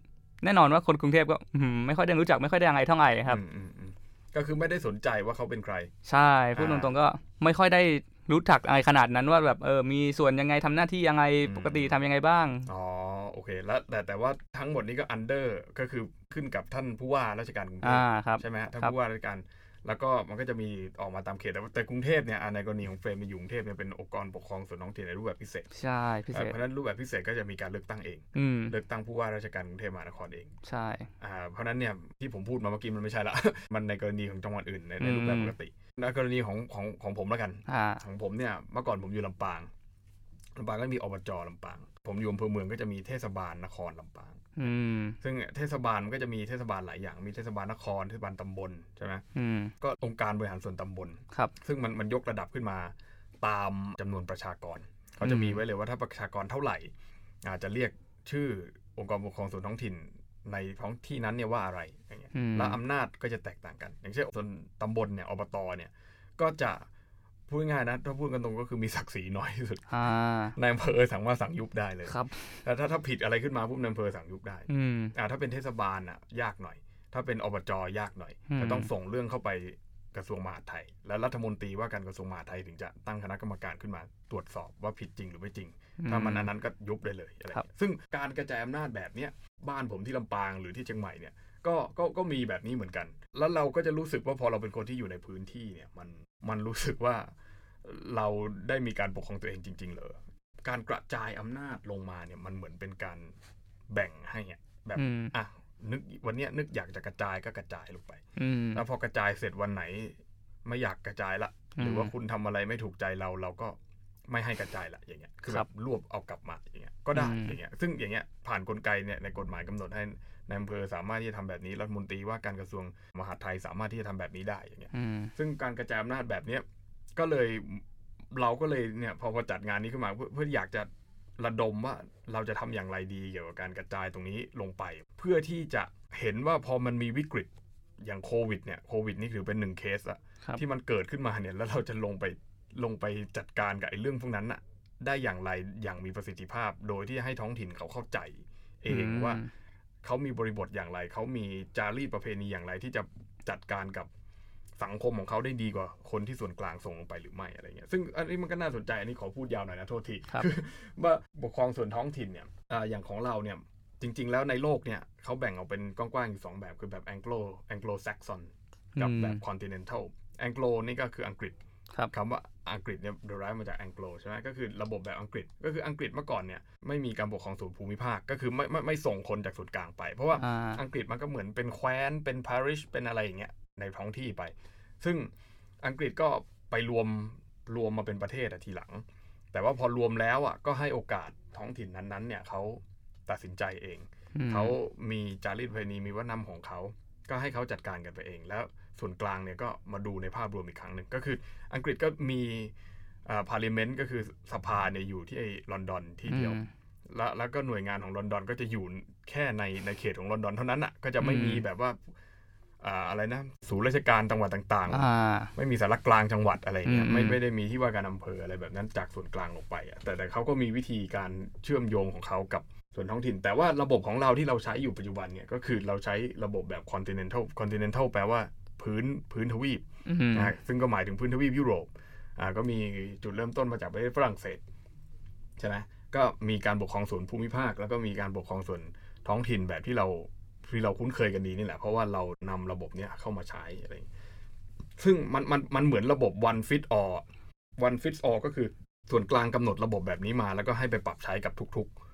A: แน่นอนว่าคนกรุงเทพก็อืมไม่ค่อยได้รู้จักไม่ค่อยได้อะไรเท่าไหร่ครับ
B: อืมอืมอืมก็คือไม่ได้สนใจว่าเขาเป็นใคร
A: ใช่พูด
B: อ่า
A: ตรงๆก็ไม่ค่อยได้รู้จักอะไรขนาดนั้นว่าแบบเออมีส่วนยังไงทำหน้าที่ยังไง
B: อืม
A: ปกติทำยังไงบ้าง
B: อ๋อโอเค แล้วแต่แต่ว่าทั้งหมดนี้ก็อันเดอร์ก็คือขึ้นกับท่านผู้ว่าราชการกรุงเท
A: อ่า
B: พ
A: ครับ
B: ใช่ไหมฮะท่าน
A: ครับ
B: ผู้ว่าราชการ แล้วก็มันก็จะมีออกมาตามเขต แต่ว่าแต่กรุงเทพเนี่ยอ่าในกรณีของเฟรมในอยู่กรุงเทพเนี่ยเป็นองค์กรปกครองส่วนท้องถิ่นในรูปแบบพิเศษ
A: ใช่พิเศษ
B: เพราะฉะนั้นรูปแบบพิเศษก็จะมีการเลือกตั้งเอง
A: อืม
B: เลือกตั้งผู้ว่าราชการกรุงเทพมหานครเอง
A: ใช่
B: อ่าเพราะฉะนั้นเนี่ยที่ผมพูดมาเมื่อกี้มันไม่ใช่ละ มันในกรณีของจังหวัดอื่นในใน
A: อืม
B: รูปแบบปกติในกรณีของของของผมแล้วกัน
A: อ่า
B: ของผมเนี่ยเมื่อก่อนผมอยู่ลำปางลำปางก็มีอบจลำปาง ผมอยู่อำเภอเมืองก็จะมีเทศบาลนครลำปาง
A: อืม
B: ซึ่งเทศบาลมันก็จะมีเทศบาลหลายอย่าง มีเทศบาลนคร เทศบาลตำบลใช่ไหม
A: อืม
B: ก็องค์การบริหารส่วนตำบล
A: ครับ
B: ซึ่งมันมันยกระดับขึ้นมาตามจำนวนประชากร เขาจะมีไว้เลยว่าถ้าประชากรเท่าไหร่ อาจจะเรียกชื่อองค์กรปกครองส่วนท้องถิ่นในท้องที่นั้นเนี่ยว่าอะไรอย่างเงี้ย
A: อืม
B: แล้วอำนาจก็จะแตกต่างกัน อย่างเช่นส่วนตำบลเนี่ยอบตเนี่ยก็จะ พูดง่ายๆนะถ้าพูดกันตรงก็คือมีศักดิ์ศรีน้อยที่สุด
A: อ่า
B: ในอำเภอสั่งว่าสั่งยุบได้เลย
A: ครับ
B: แล้วถ้าถ้าผิดอะไรขึ้นมาปุ๊บในอำเภอสั่งยุบได้
A: อืม
B: อ่าถ้าเป็นเทศบาลอะ ยากหน่อย ถ้าเป็นอบจยากหน่อย
A: อืม
B: จะต้องส่งเรื่องเข้าไปกระทรวงมหาดไทย แล้วรัฐมนตรีว่าการกระทรวงมหาดไทยถึงจะตั้งคณะกรรมการขึ้นมาตรวจสอบว่าผิดจริงหรือไม่จริง ถ้ามันอันนั้นก็ยุบได้เลยอะไร
A: ครับ
B: เงี้ยซึ่งการกระจายอำนาจแบบเนี้ยบ้านผมที่ลำปางหรือที่เชียงใหม่เนี่ยก็ก็ก็มีแบบนี้เหมือนกัน แล้วเราก็จะรู้สึกว่าพอเราเป็นคนที่อยู่ในพื้นที่เนี่ยมัน มันรู้สึกว่าเราได้มีการปกครองตัวเองจริง ๆเลยการกระจายอำนาจลงมาเนี่ยมันเหมือนเป็นการแบ่งให้อะแบบ
A: อืม
B: อะนึกวันเนี้ยนึกอยากจะกระจายก็กระจายลงไป
A: อืม
B: แล้วพอกระจายเสร็จวันไหน ไม่อยากกระจายละ
A: อืม
B: หรือว่าคุณทำอะไรไม่ถูกใจเราเราก็ไม่ให้กระจายละอย่างเงี้ยคือ
A: ค
B: แบ
A: รับบ
B: รวบเอากลับมาอย่างเงี้ยก็ได้
A: อืม
B: อย่างเงี้ยซึ่งอย่างเงี้ยผ่านกลไกเนี่ยในกฎหมายกำหนดให้ ในอำเภอสามารถที่จะทำแบบนี้รัฐมนตรีว่าการกระทรวงมหาดไทยสามารถที่จะทำแบบนี้ได้อย่างเงี้ย
A: อืม
B: ซึ่งการกระจายอำนาจแบบเนี้ยก็เลยเราก็เลยเนี่ยพอพอจัดงานนี้ขึ้นมาเพื่อเพื่ออยากจะระดมว่าเราจะทำอย่างไรดีเกี่ยวกับการกระจายตรงนี้ลงไป เพื่อที่จะเห็นว่าพอมันมีวิกฤตอย่างโควิดเนี่ยโควิดนี่ถือเป็นหนึ่งเคสอะ
A: ครับ
B: ที่มันเกิดขึ้นมาเนี่ยแล้วเราจะลงไปลงไปจัดการกับไอ้เรื่องพวกนั้นน่ะได้อย่างไรอย่างมีประสิทธิภาพ โดยที่ให้ท้องถิ่นเขาเข้าใจ เองว่า เขามีบริบทอย่างไร เขามีจารีตประเพณีอย่างไรที่จะจัดการกับสังคมของเขาได้ดีกว่าคนที่ส่วนกลางส่งลงไปหรือไม่อะไรเงี้ยซึ่งอันนี้มันก็น่าสนใจ อันนี้ขอพูดยาวหน่อยนะโทษที
A: ครับ
B: อว่าปกครองส่วนท้องถิ่นเนี่ยอ่าอย่างของเราเนี่ยจริง ๆ แล้วในโลกเนี่ยเขาแบ่งออกเป็นกว้างๆอยู่สองแบบคือแบบ Anglo Anglo Saxon กับแบบ continental Anglo นี่ก็คืออังกฤษ
A: ครับ
B: คำว่าอังกฤษเนี่ย derive มาจาก Anglo ใช่ไหมก็คือระบบแบบอังกฤษก็คืออังกฤษเมื่อก่อนเนี่ยไม่มีการปกครองส่วนภูมิภาคก็คือไม่ไม่ไม่ส่งคนจากส่วนกลางไป เพราะว่า
A: อ่า
B: อังกฤษมันก็เหมือนเป็นแคว้นเป็น parish เป็นอะไรอย่างเงี้ยในท้องที่ไป ซึ่งอังกฤษก็ไปรวมรวมมาเป็นประเทศอะทีหลัง แต่ว่าพอรวมแล้วอะก็ให้โอกาสท้องถิ่นนั้นๆเนี่ยเขาตัดสินใจเอง
A: อืม
B: เขามีจารีตประเพณีมีวัฒนธรรมของเขาก็ให้เขาจัดการกันไปเองแล้ว ส่วนกลางเนี่ยก็มาดูในภาพรวมอีกครั้งหนึ่งก็คืออังกฤษก็มี parliament ก็คือสภาเนี่ยอยู่ที่ไอ้ลอนดอนที่เดียว
A: อืม
B: แล้วแล้วก็หน่วยงานของลอนดอนก็จะอยู่แค่ในในเขตของลอนดอนเท่านั้นอะก็จะไม่มี
A: อืม
B: แบบว่าอ่าอะไรนะศูนย์ราชการจังหวัดต่าง
A: อ่า
B: ๆไม่มีศาลากลางจังหวัดอะไรเงี้ย
A: อืม
B: ไม่ไม่ได้มีที่ว่าการอำเภออะไรแบบนั้นจากส่วนกลางลงไปอะแต่แต่เขาก็มีวิธีการเชื่อมโยงของเขากับส่วนท้องถิ่น แต่ว่าระบบของเราที่เราใช้อยู่ปัจจุบันเนี่ยก็คือเราใช้ระบบแบบ continental continental แปลว่า พื้นพื้นทวีป
A: อืม
B: นะฮะซึ่งก็หมายถึงพื้นทวีปยุโรปอ่าก็มีจุดเริ่มต้นมาจากประเทศฝรั่งเศสใช่ไหมก็มีการปกครองส่วนภูมิภาค แล้วก็มีการปกครองส่วนท้องถิ่นแบบที่เราที่เราคุ้นเคยกันดีนี่แหละ เพราะว่าเรานำระบบเนี้ยเข้ามาใช้อะไรอย่างเงี้ยซึ่งมันมันมันเหมือนระบบ one fit all one fit all ก็คือส่วนกลางกำหนดระบบแบบนี้มา แล้วก็ให้ไปปรับใช้กับทุก ๆ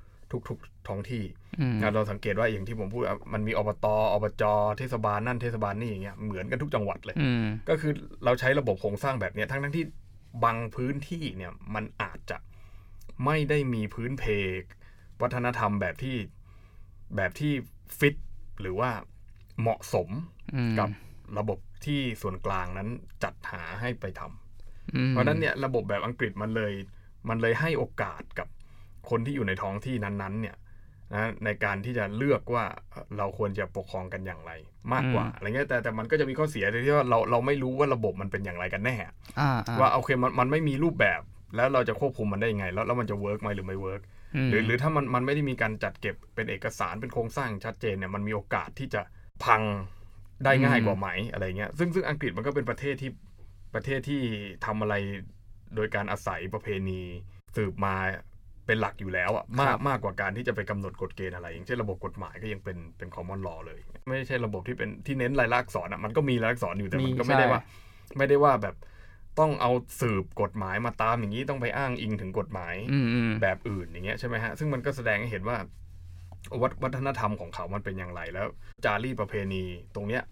B: ทุกๆท้องที่
A: อืม
B: อะเราสังเกตว่าอย่างที่ผมพูดอะมันมีอบตอบจเทศบาลนั่นเทศบาลนี่อย่างเงี้ยเหมือนกันทุกจังหวัดเลย
A: อืม
B: ก็คือเราใช้ระบบโครงสร้างแบบเนี้ยทั้งทั้งที่บางพื้นที่เนี่ยมันอาจจะไม่ได้มีพื้นเพวัฒนธรรมแบบที่แบบที่ฟิตหรือว่าเหมาะสม
A: อืม
B: กับระบบที่ส่วนกลางนั้นจัดหาให้ไปทำ
A: อืม
B: เพราะฉะนั้นเนี่ยระบบแบบอังกฤษมันเลย มันเลยให้โอกาสกับ คนที่อยู่ในท้องที่นั้นๆ เนี่ยนะในการที่จะเลือกว่าเอ่อเราควรจะปกครองกันอย่างไรมากกว่าอะไรเงี้ยแต่แต่มันก็จะมีข้อเสียที่ว่าเราเราไม่รู้ว่าระบบมันเป็นอย่างไรกันแน่
A: อ่าอ่า
B: ว่าโอเคมันมันไม่มีรูปแบบ แล้วเราจะควบคุมมันได้ยังไง แล้วแล้วมันจะ work ไหมหรือไม่
A: work
B: หรือหรือถ้ามันมันไม่ได้มีการจัดเก็บเป็นเอกสารเป็นโครงสร้างชัดเจนเนี่ยมันมีโอกาสที่จะพังได้ง่ายกว่าไหมอะไรเงี้ยซึ่งซึ่งอังกฤษมันก็เป็นประเทศที่ประเทศที่ทำอะไรโดยการอาศัยประเพณีสืบมา เป็นหลักอยู่แล้วอะมากมากกว่าการที่จะไปกำหนดกฎเกณฑ์อะไร อย่างเช่นระบบกฎหมายก็ยังเป็นเป็น common law เลย ไม่ใช่ระบบที่เป็นที่เน้นลายลักษณ์อักษรอะมันก็มีลายลักษณ์อักษรอยู่แต่มันก็ไม่ได้ว่า ไม่ได้ว่าแบบต้องเอาสืบกฎหมายมาตามอย่างนี้ต้องไปอ้างอิงถึงกฎหมาย
A: อืมอืม
B: แบบอื่นอย่างเงี้ยใช่ไหมฮะซึ่งมันก็แสดงให้เห็นว่าวัฒวัฒนธรรมของเขามันเป็นอย่างไรแล้ว จารีตประเพณีตรงเนี้ย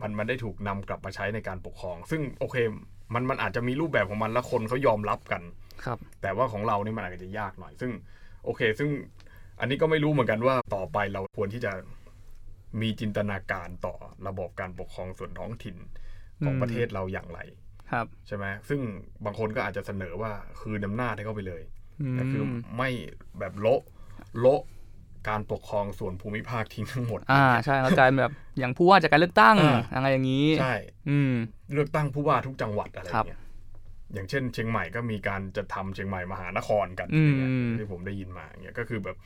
B: มันมันได้ถูกนำกลับมาใช้ในการปกครอง ซึ่งโอเค มันมันอาจจะมีรูปแบบของมันแล้วคนเขายอมรับกัน
A: ครับ
B: แต่ว่าของเรานี่มันอาจจะยากหน่อย ซึ่งโอเค ซึ่งอันนี้ก็ไม่รู้เหมือนกันว่าต่อไปเราควรที่จะมีจินตนาการต่อระบบการปกครองส่วนท้องถิ่นของ
A: อืม
B: ประเทศเราอย่างไร
A: ครับ
B: ใช่ไหมซึ่งบางคนก็อาจจะเสนอว่าคืนอำนาจให้เขาไปเลย
A: อืม
B: ก็คือไม่แบบโละโละการปกครองส่วนภูมิภาคทิ้งทั้งหมด
A: อ่าใช่แล้วกลายเป็นแบบอย่างผู้ว่าจากการเลือกตั้ง
B: อ่า
A: อะไรอย่างนี้
B: ใช่
A: อืม
B: เลือกตั้งผู้ว่าทุกจังหวัดอะไรอ
A: ครับ
B: ย่างเงี้ย อย่างเช่น เชียงใหม่ก็มีการจะทำเชียงใหม่มหานครกัน
A: อืม
B: อย่างเงี้ยที่ผมได้ยินมาอย่างเงี้ยก็คือแบบ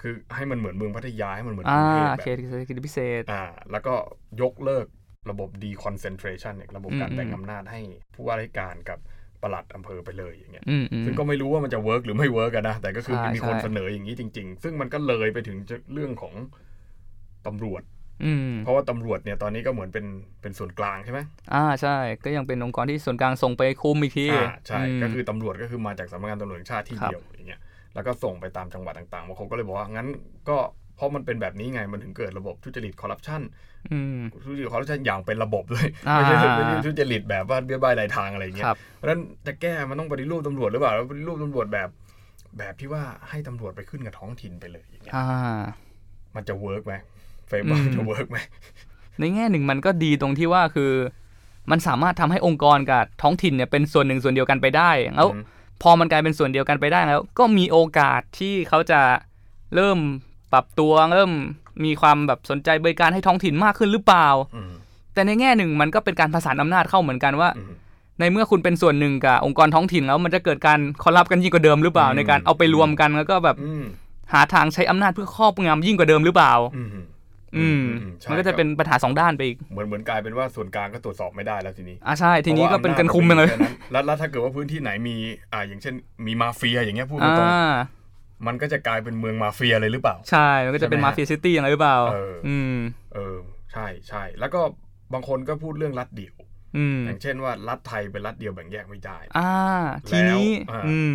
B: คือให้มันเหมือนเมืองพัทยาให้มันเหมือนก
A: อ่า
B: รุงเทพแบ
A: เขต
B: บ
A: เศรษฐกิจพิเศษ
B: อ่าแล้วก็ยกเลิกระบบ deconcentration เนี่ยระบบการ
A: อืม
B: แบ่งอำนาจให้ผู้ว่าราชการกับปลัดอำเภอไปเลยอย่างเงี้ย
A: อืมอืม
B: ซึ่งก็ไม่รู้ว่ามันจะ work หรือไม่ work กันนะ แต่ก็คือ
A: ใช่
B: มีคน
A: ใช่
B: เสนออย่างนี้จริง ๆ ซึ่งมันก็เลยไปถึงเรื่องของตำรวจ
A: อืม
B: เพราะว่าตำรวจเนี่ยตอนนี้ก็เหมือนเป็นเป็นส่วนกลางใช่ไหม
A: อ่าใช่ ก็ยังเป็นองค์กรที่ส่วนกลางส่งไปคุมอีกที
B: อ่าใช่ก็คือตำรวจก็คือมาจากสำนักงานตำรวจแห่งชาติที่
A: ครับ
B: เดียวอย่างเงี้ยแล้วก็ส่งไปตามจังหวัดต่างๆบางคนก็เลยบอกว่างั้นก็เพราะมันเป็นแบบนี้ไงมันถึงเกิดระบบทุจริตคอร์รัปชัน
A: อืม
B: ทุจริตคอร์รัปชันอย่างเป็นระบบเลย
A: อ่า
B: ไม่ใช่ไม่ใช่ทุจริตแบบว่าเบี้ยใบ้รายทางอะไรอย่างเงี้ยค
A: รับ
B: เพราะฉะนั้นจะแก้มันต้องปฏิรูปตำรวจหรือเปล่าแล้วปฏิรูปตำรวจแบบแบบที่ว่าให้ตำรวจไปขึ้นกับท้องถิ่นไปเลยอย่างเงี้ย
A: อ่า
B: มันจะ work ไหม เฟรมว่า
A: อืม
B: จะ work ไหม
A: ในแง่หนึ่งมันก็ดีตรงที่ว่าคือ มันสามารถทำให้องค์กรกับท้องถิ่นเนี่ยเป็นส่วนหนึ่งส่วนเดียวกันไปได้แล้ว
B: อืม
A: พอมันกลายเป็นส่วนเดียวกันไปได้แล้ว ก็มีโอกาสที่เขาจะเริ่มปรับตัวเริ่มมีความแบบสนใจบริการให้ท้องถิ่นมากขึ้นหรือเปล่า
B: อืม
A: แต่ในแง่หนึ่งมันก็เป็นการผสานอำนาจเข้าเหมือนกันว่า
B: อืม
A: ในเมื่อคุณเป็นส่วนหนึ่งกับองค์กรท้องถิ่นแล้ว มันจะเกิดการคอร์รัปกันยิ่งกว่าเดิมหรือเปล่า
B: อืม
A: ในการเอาไปรวมกันแล้วก็แบบ
B: อืม
A: หาทางใช้อำนาจเพื่อครอบงำยิ่งกว่าเดิมหรือเปล่า
B: อืม
A: อืม
B: ใช่
A: มันก็จะเป็นปัญหาสองด้านไปอีก
B: เหมือนเหมือนกลายเป็นว่าส่วนกลางก็ตรวจสอบไม่ได้แล้วทีนี้
A: อ่าใช่ทีนี้ก็เป็นการคุมไปเลย
B: พราะว่าอำนาจมันมีแค่นั้นแล้วแล้วถ้าเกิดว่าพื้นที่ไหนมีอ่าอย่างเช่น มีมาเฟียอย่างเงี้ยพูดต
A: อ่
B: รงาๆมันก็จะกลายเป็นเมืองมาเฟียเลยหรือเปล่า
A: ใช่ มันก็จะเป็น
B: ใช่ไหม
A: มาเฟียซิตี้อย่างไรหรือเปล่า
B: เออ
A: อืม
B: เออ ใช่ใช่ แล้วก็บางคนก็พูดเรื่องรัฐเดี่ยว
A: อืม
B: อย่างเช่นว่ารัฐไทยเป็นรัฐเดียวแบ่งแยกไม่ได้
A: อ่า ทีนี้
B: แล้วอ่า
A: อืม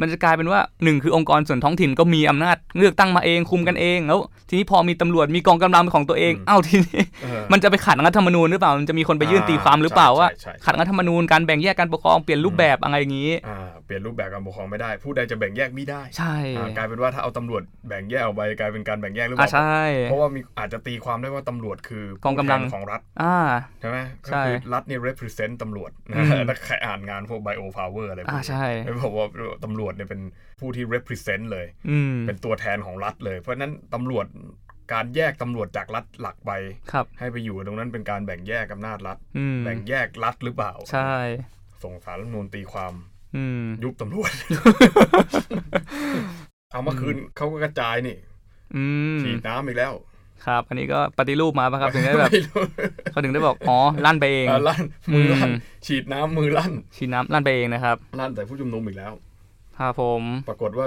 A: มันจะกลายเป็นว่าหนึ่งคือองค์กรส่วนท้องถิ่นก็มีอำนาจเลือกตั้งมาเองคุมกันเองแล้วทีนี้พอมีตำรวจมีกองกำลังเป็นของตัวเองเอ้าทีนี้
B: เออ
A: มันจะไปขัดรัฐธรรมนูญหรือเปล่ามันจะมีคนไปยื่น
B: อ่า
A: ตีความหรือเปล่า
B: ใช่
A: ว่า
B: ใช่ใช่
A: ขัดรัฐธรรมนูญการแบ่งแยกการปกครองเปลี่ยนรูปแบบอะไรอย่างนี้
B: อ่าเปลี่ยนรูปแบบการปกครองไม่ได้ ผู้ใดจะแบ่งแยกไม่ได้
A: ใช่
B: อ่ากลายเป็นว่าถ้าเอาตำรวจแบ่งแยกออกไปกลายเป็นการแบ่งแยกหรือเป
A: อ่า
B: ล่า
A: ใช่
B: เพราะว่ามีอาจจะตีความได้ว่าตำรวจคือก
A: องกำลัง
B: ผู้แทนของรัฐ
A: อ่า
B: ใช่ไหมก็
A: ใช่
B: คือรัฐนี่ represent ตำรวจ
A: อื
B: นะ
A: ม
B: ถ้าใครอ่านงานพวก bio power อะไรพวก
A: อ่า
B: นี้
A: ใช่
B: ไม่บอกว่าตำรวจเนี่ยเป็นผู้ที่ represent เลย
A: อืม
B: เป็นตัวแทนของรัฐเลย เพราะฉะนั้นตำรวจการแยกตำรวจจากรัฐหลักไป
A: ครับ
B: ให้ไปอยู่ตรงนั้นเป็นการแบ่งแยกอำนาจรัฐ
A: อืม
B: แบ่งแยกรัฐหรือเปล่า
A: ใช่
B: ส่งสารรัฐธรรมนูญตีความ
A: อืม
B: ยุบตำรวจ เอาเมื่อคืนเขาก็กระจายนี่
A: อืม
B: ฉีดน้ำอีกแล้ว
A: ครับ อันนี้ก็ปฏิรูปมาปะครับ ถึงได้แบบ
B: ไม่รู้
A: เขาถึงได้บอก อ๋อ ลั่นไปเอง
B: เออลั่น มือลั่น
A: อืม
B: ฉีดน้ำมือลั่น
A: ฉีดน้ำลั่นไปเองนะครับ
B: ลั่นแต่ผู้ชุมนุมอีกแล้ว
A: ครับผม
B: ปรากฏว่า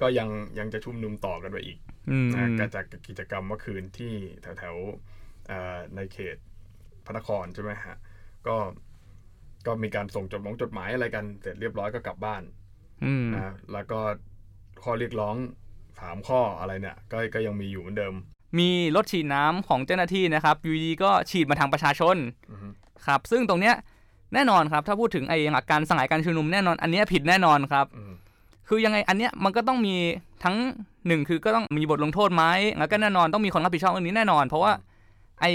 B: ก็ยังยังจะชุมนุมต่อกันไปอีก
A: อืม
B: นะก็จากกิจกรรมเมื่อคืนที่แถวแถวๆเอ่อในเขตพระนครใช่ไหมฮะ ก็ก็มีการส่งจดหมายจดหมายอะไรกัน เสร็จเรียบร้อยก็กลับบ้าน
A: อืม
B: นะแล้วก็ข้อเรียกร้องสามข้ออะไรเนี่ย ก็ก็ยังมีอยู่เหมือนเดิม
A: มีรถฉีดน้ำของเจ้าหน้าที่นะครับอยู่ดีๆก็ฉีดมาทางประชาชน
B: อือฮึ
A: ครับ ซึ่งตรงเนี้ยแน่นอนครับ ถ้าพูดถึงไอ้หลักการสลายการชุมนุมแน่นอน อันเนี้ยผิดแน่นอนครับ
B: อืม
A: คือยังไงอันเนี้ยมันก็ต้องมีทั้งหนึ่งคือก็ต้องมีบทลงโทษไหมแล้วก็แน่นอนต้องมีคนรับผิดชอบเรื่องนี้แน่นอน เพราะว่าไอ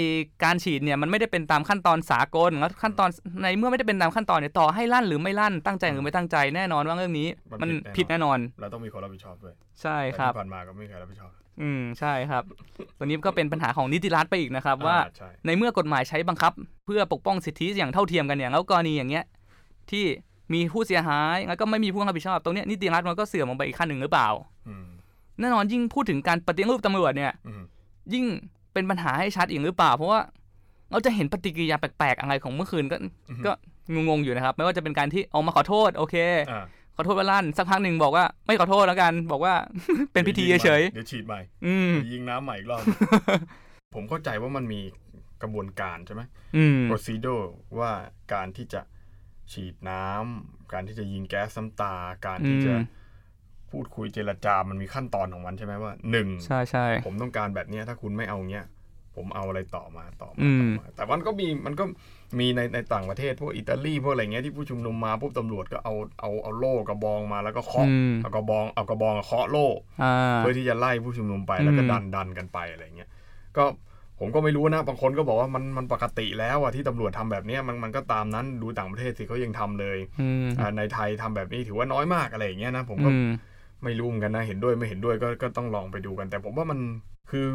A: การฉีดเนี่ยมันไม่ได้เป็นตามขั้นตอนสากลแล้วขั้นตอนในเมื่อไม่ได้เป็นตามขั้นตอนเนี่ยต่อให้ลั่นหรือไม่ลั่นตั้งใจหรือไม่ตั้งใจแน่นอนว่าเรื่องนี้
B: มั
A: มัน
B: นผิ
A: ผิด
B: ดแน่
A: แน่น
B: น
A: อ
B: อนนเราต้องมีคนรับผิดชอบด้วย
A: ใช่
B: แต่
A: ครับ
B: ที่ผ่านมาก็ไม่มีใครรับผิดชอบ
A: อืมใช่ครับตัวนี้ก็เป็นปัญหาของนิติรัฐไปอีกนะครับ ว่า
B: อ่ใช่
A: ในเมื่อกฎหมายใช้บังคับ เพื่อปกป้องสิทธิอย่างเท่าเทียมกันเนี่ยแล้วกรณีอย่างเงี้ยที่ มีผู้เสียหายแล้วก็ไม่มีผู้รับผิดชอบ ตรงเนี้ยนิติรัฐมันก็เสื่อมลงไปอีกขั้นหนึ่งหรือเปล่า
B: อืม
A: แน่นอนยิ่งพูดถึงการปฏิรูปตำรวจเนี่ย
B: อืม
A: ยิ่งเป็นปัญหาให้ชัดอีกหรือเปล่า เพราะว่าเราจะเห็นปฏิกิริยาแปลกๆอะไรของเมื่อคืนก็ก็งงๆอยู่นะครับ ไม่ว่าจะเป็นการที่ออกมาขอโทษ โอเค
B: อ่า
A: ขอโทษว่าลั่นสักพักหนึ่งบอกว่าไม่ขอโทษแล้วกัน บอกว่าเป็นพิธีเฉย
B: เดี๋ยวฉีดใหม่
A: ๆอืม
B: เดี๋ยวยิงน้ำใหม่อีกรอบผมเข้าใจว่ามันมีกระบวนการใช่ไหม
A: อืม
B: procedure ว่าการที่จะ ฉีดน้ำการที่จะยิงแก๊สน้ำตา การที่จะ
A: อืม
B: พูดคุยเจรจา มันมีขั้นตอนของมันใช่ไหมว่าหนึ่ง
A: ใช่ใช่
B: ผมต้องการแบบเนี้ยถ้าคุณไม่เอาเนี้ยผมเอาอะไรต่อมาต่อมา
A: อืม
B: ต่อมา แต่มันก็มีมันก็มีในในต่างประเทศพวกอิตาลีพวกอะไรเงี้ยที่ผู้ชุมนุมมาปุ๊บตำรวจก็เอาเอาเอาโล่กระบองมาแล้วก็เคาะ
A: อืม
B: เอากระบองเอากระบองเคาะโล่
A: อ่า
B: เพื่อที่จะไล่ผู้ชุมนุมไปแล้วก็
A: อืม
B: ดันดันกันไปอะไรเงี้ยก็ ผมก็ไม่รู้นะ บางคนก็บอกว่ามันมันปกติแล้วอะที่ตำรวจทำแบบเนี้ยมันมันก็ตามนั้นดูต่างประเทศสิเขายังทำเลย
A: อืม
B: อ่าในไทยทำแบบนี้ถือว่าน้อยมากอะไรอย่างเงี้ยนะผมก็
A: อืม
B: ไม่รู้เหมือนกันนะเห็นด้วยไม่เห็นด้วยก็ก็ต้องลองไปดูกัน แต่ผมว่ามันคือ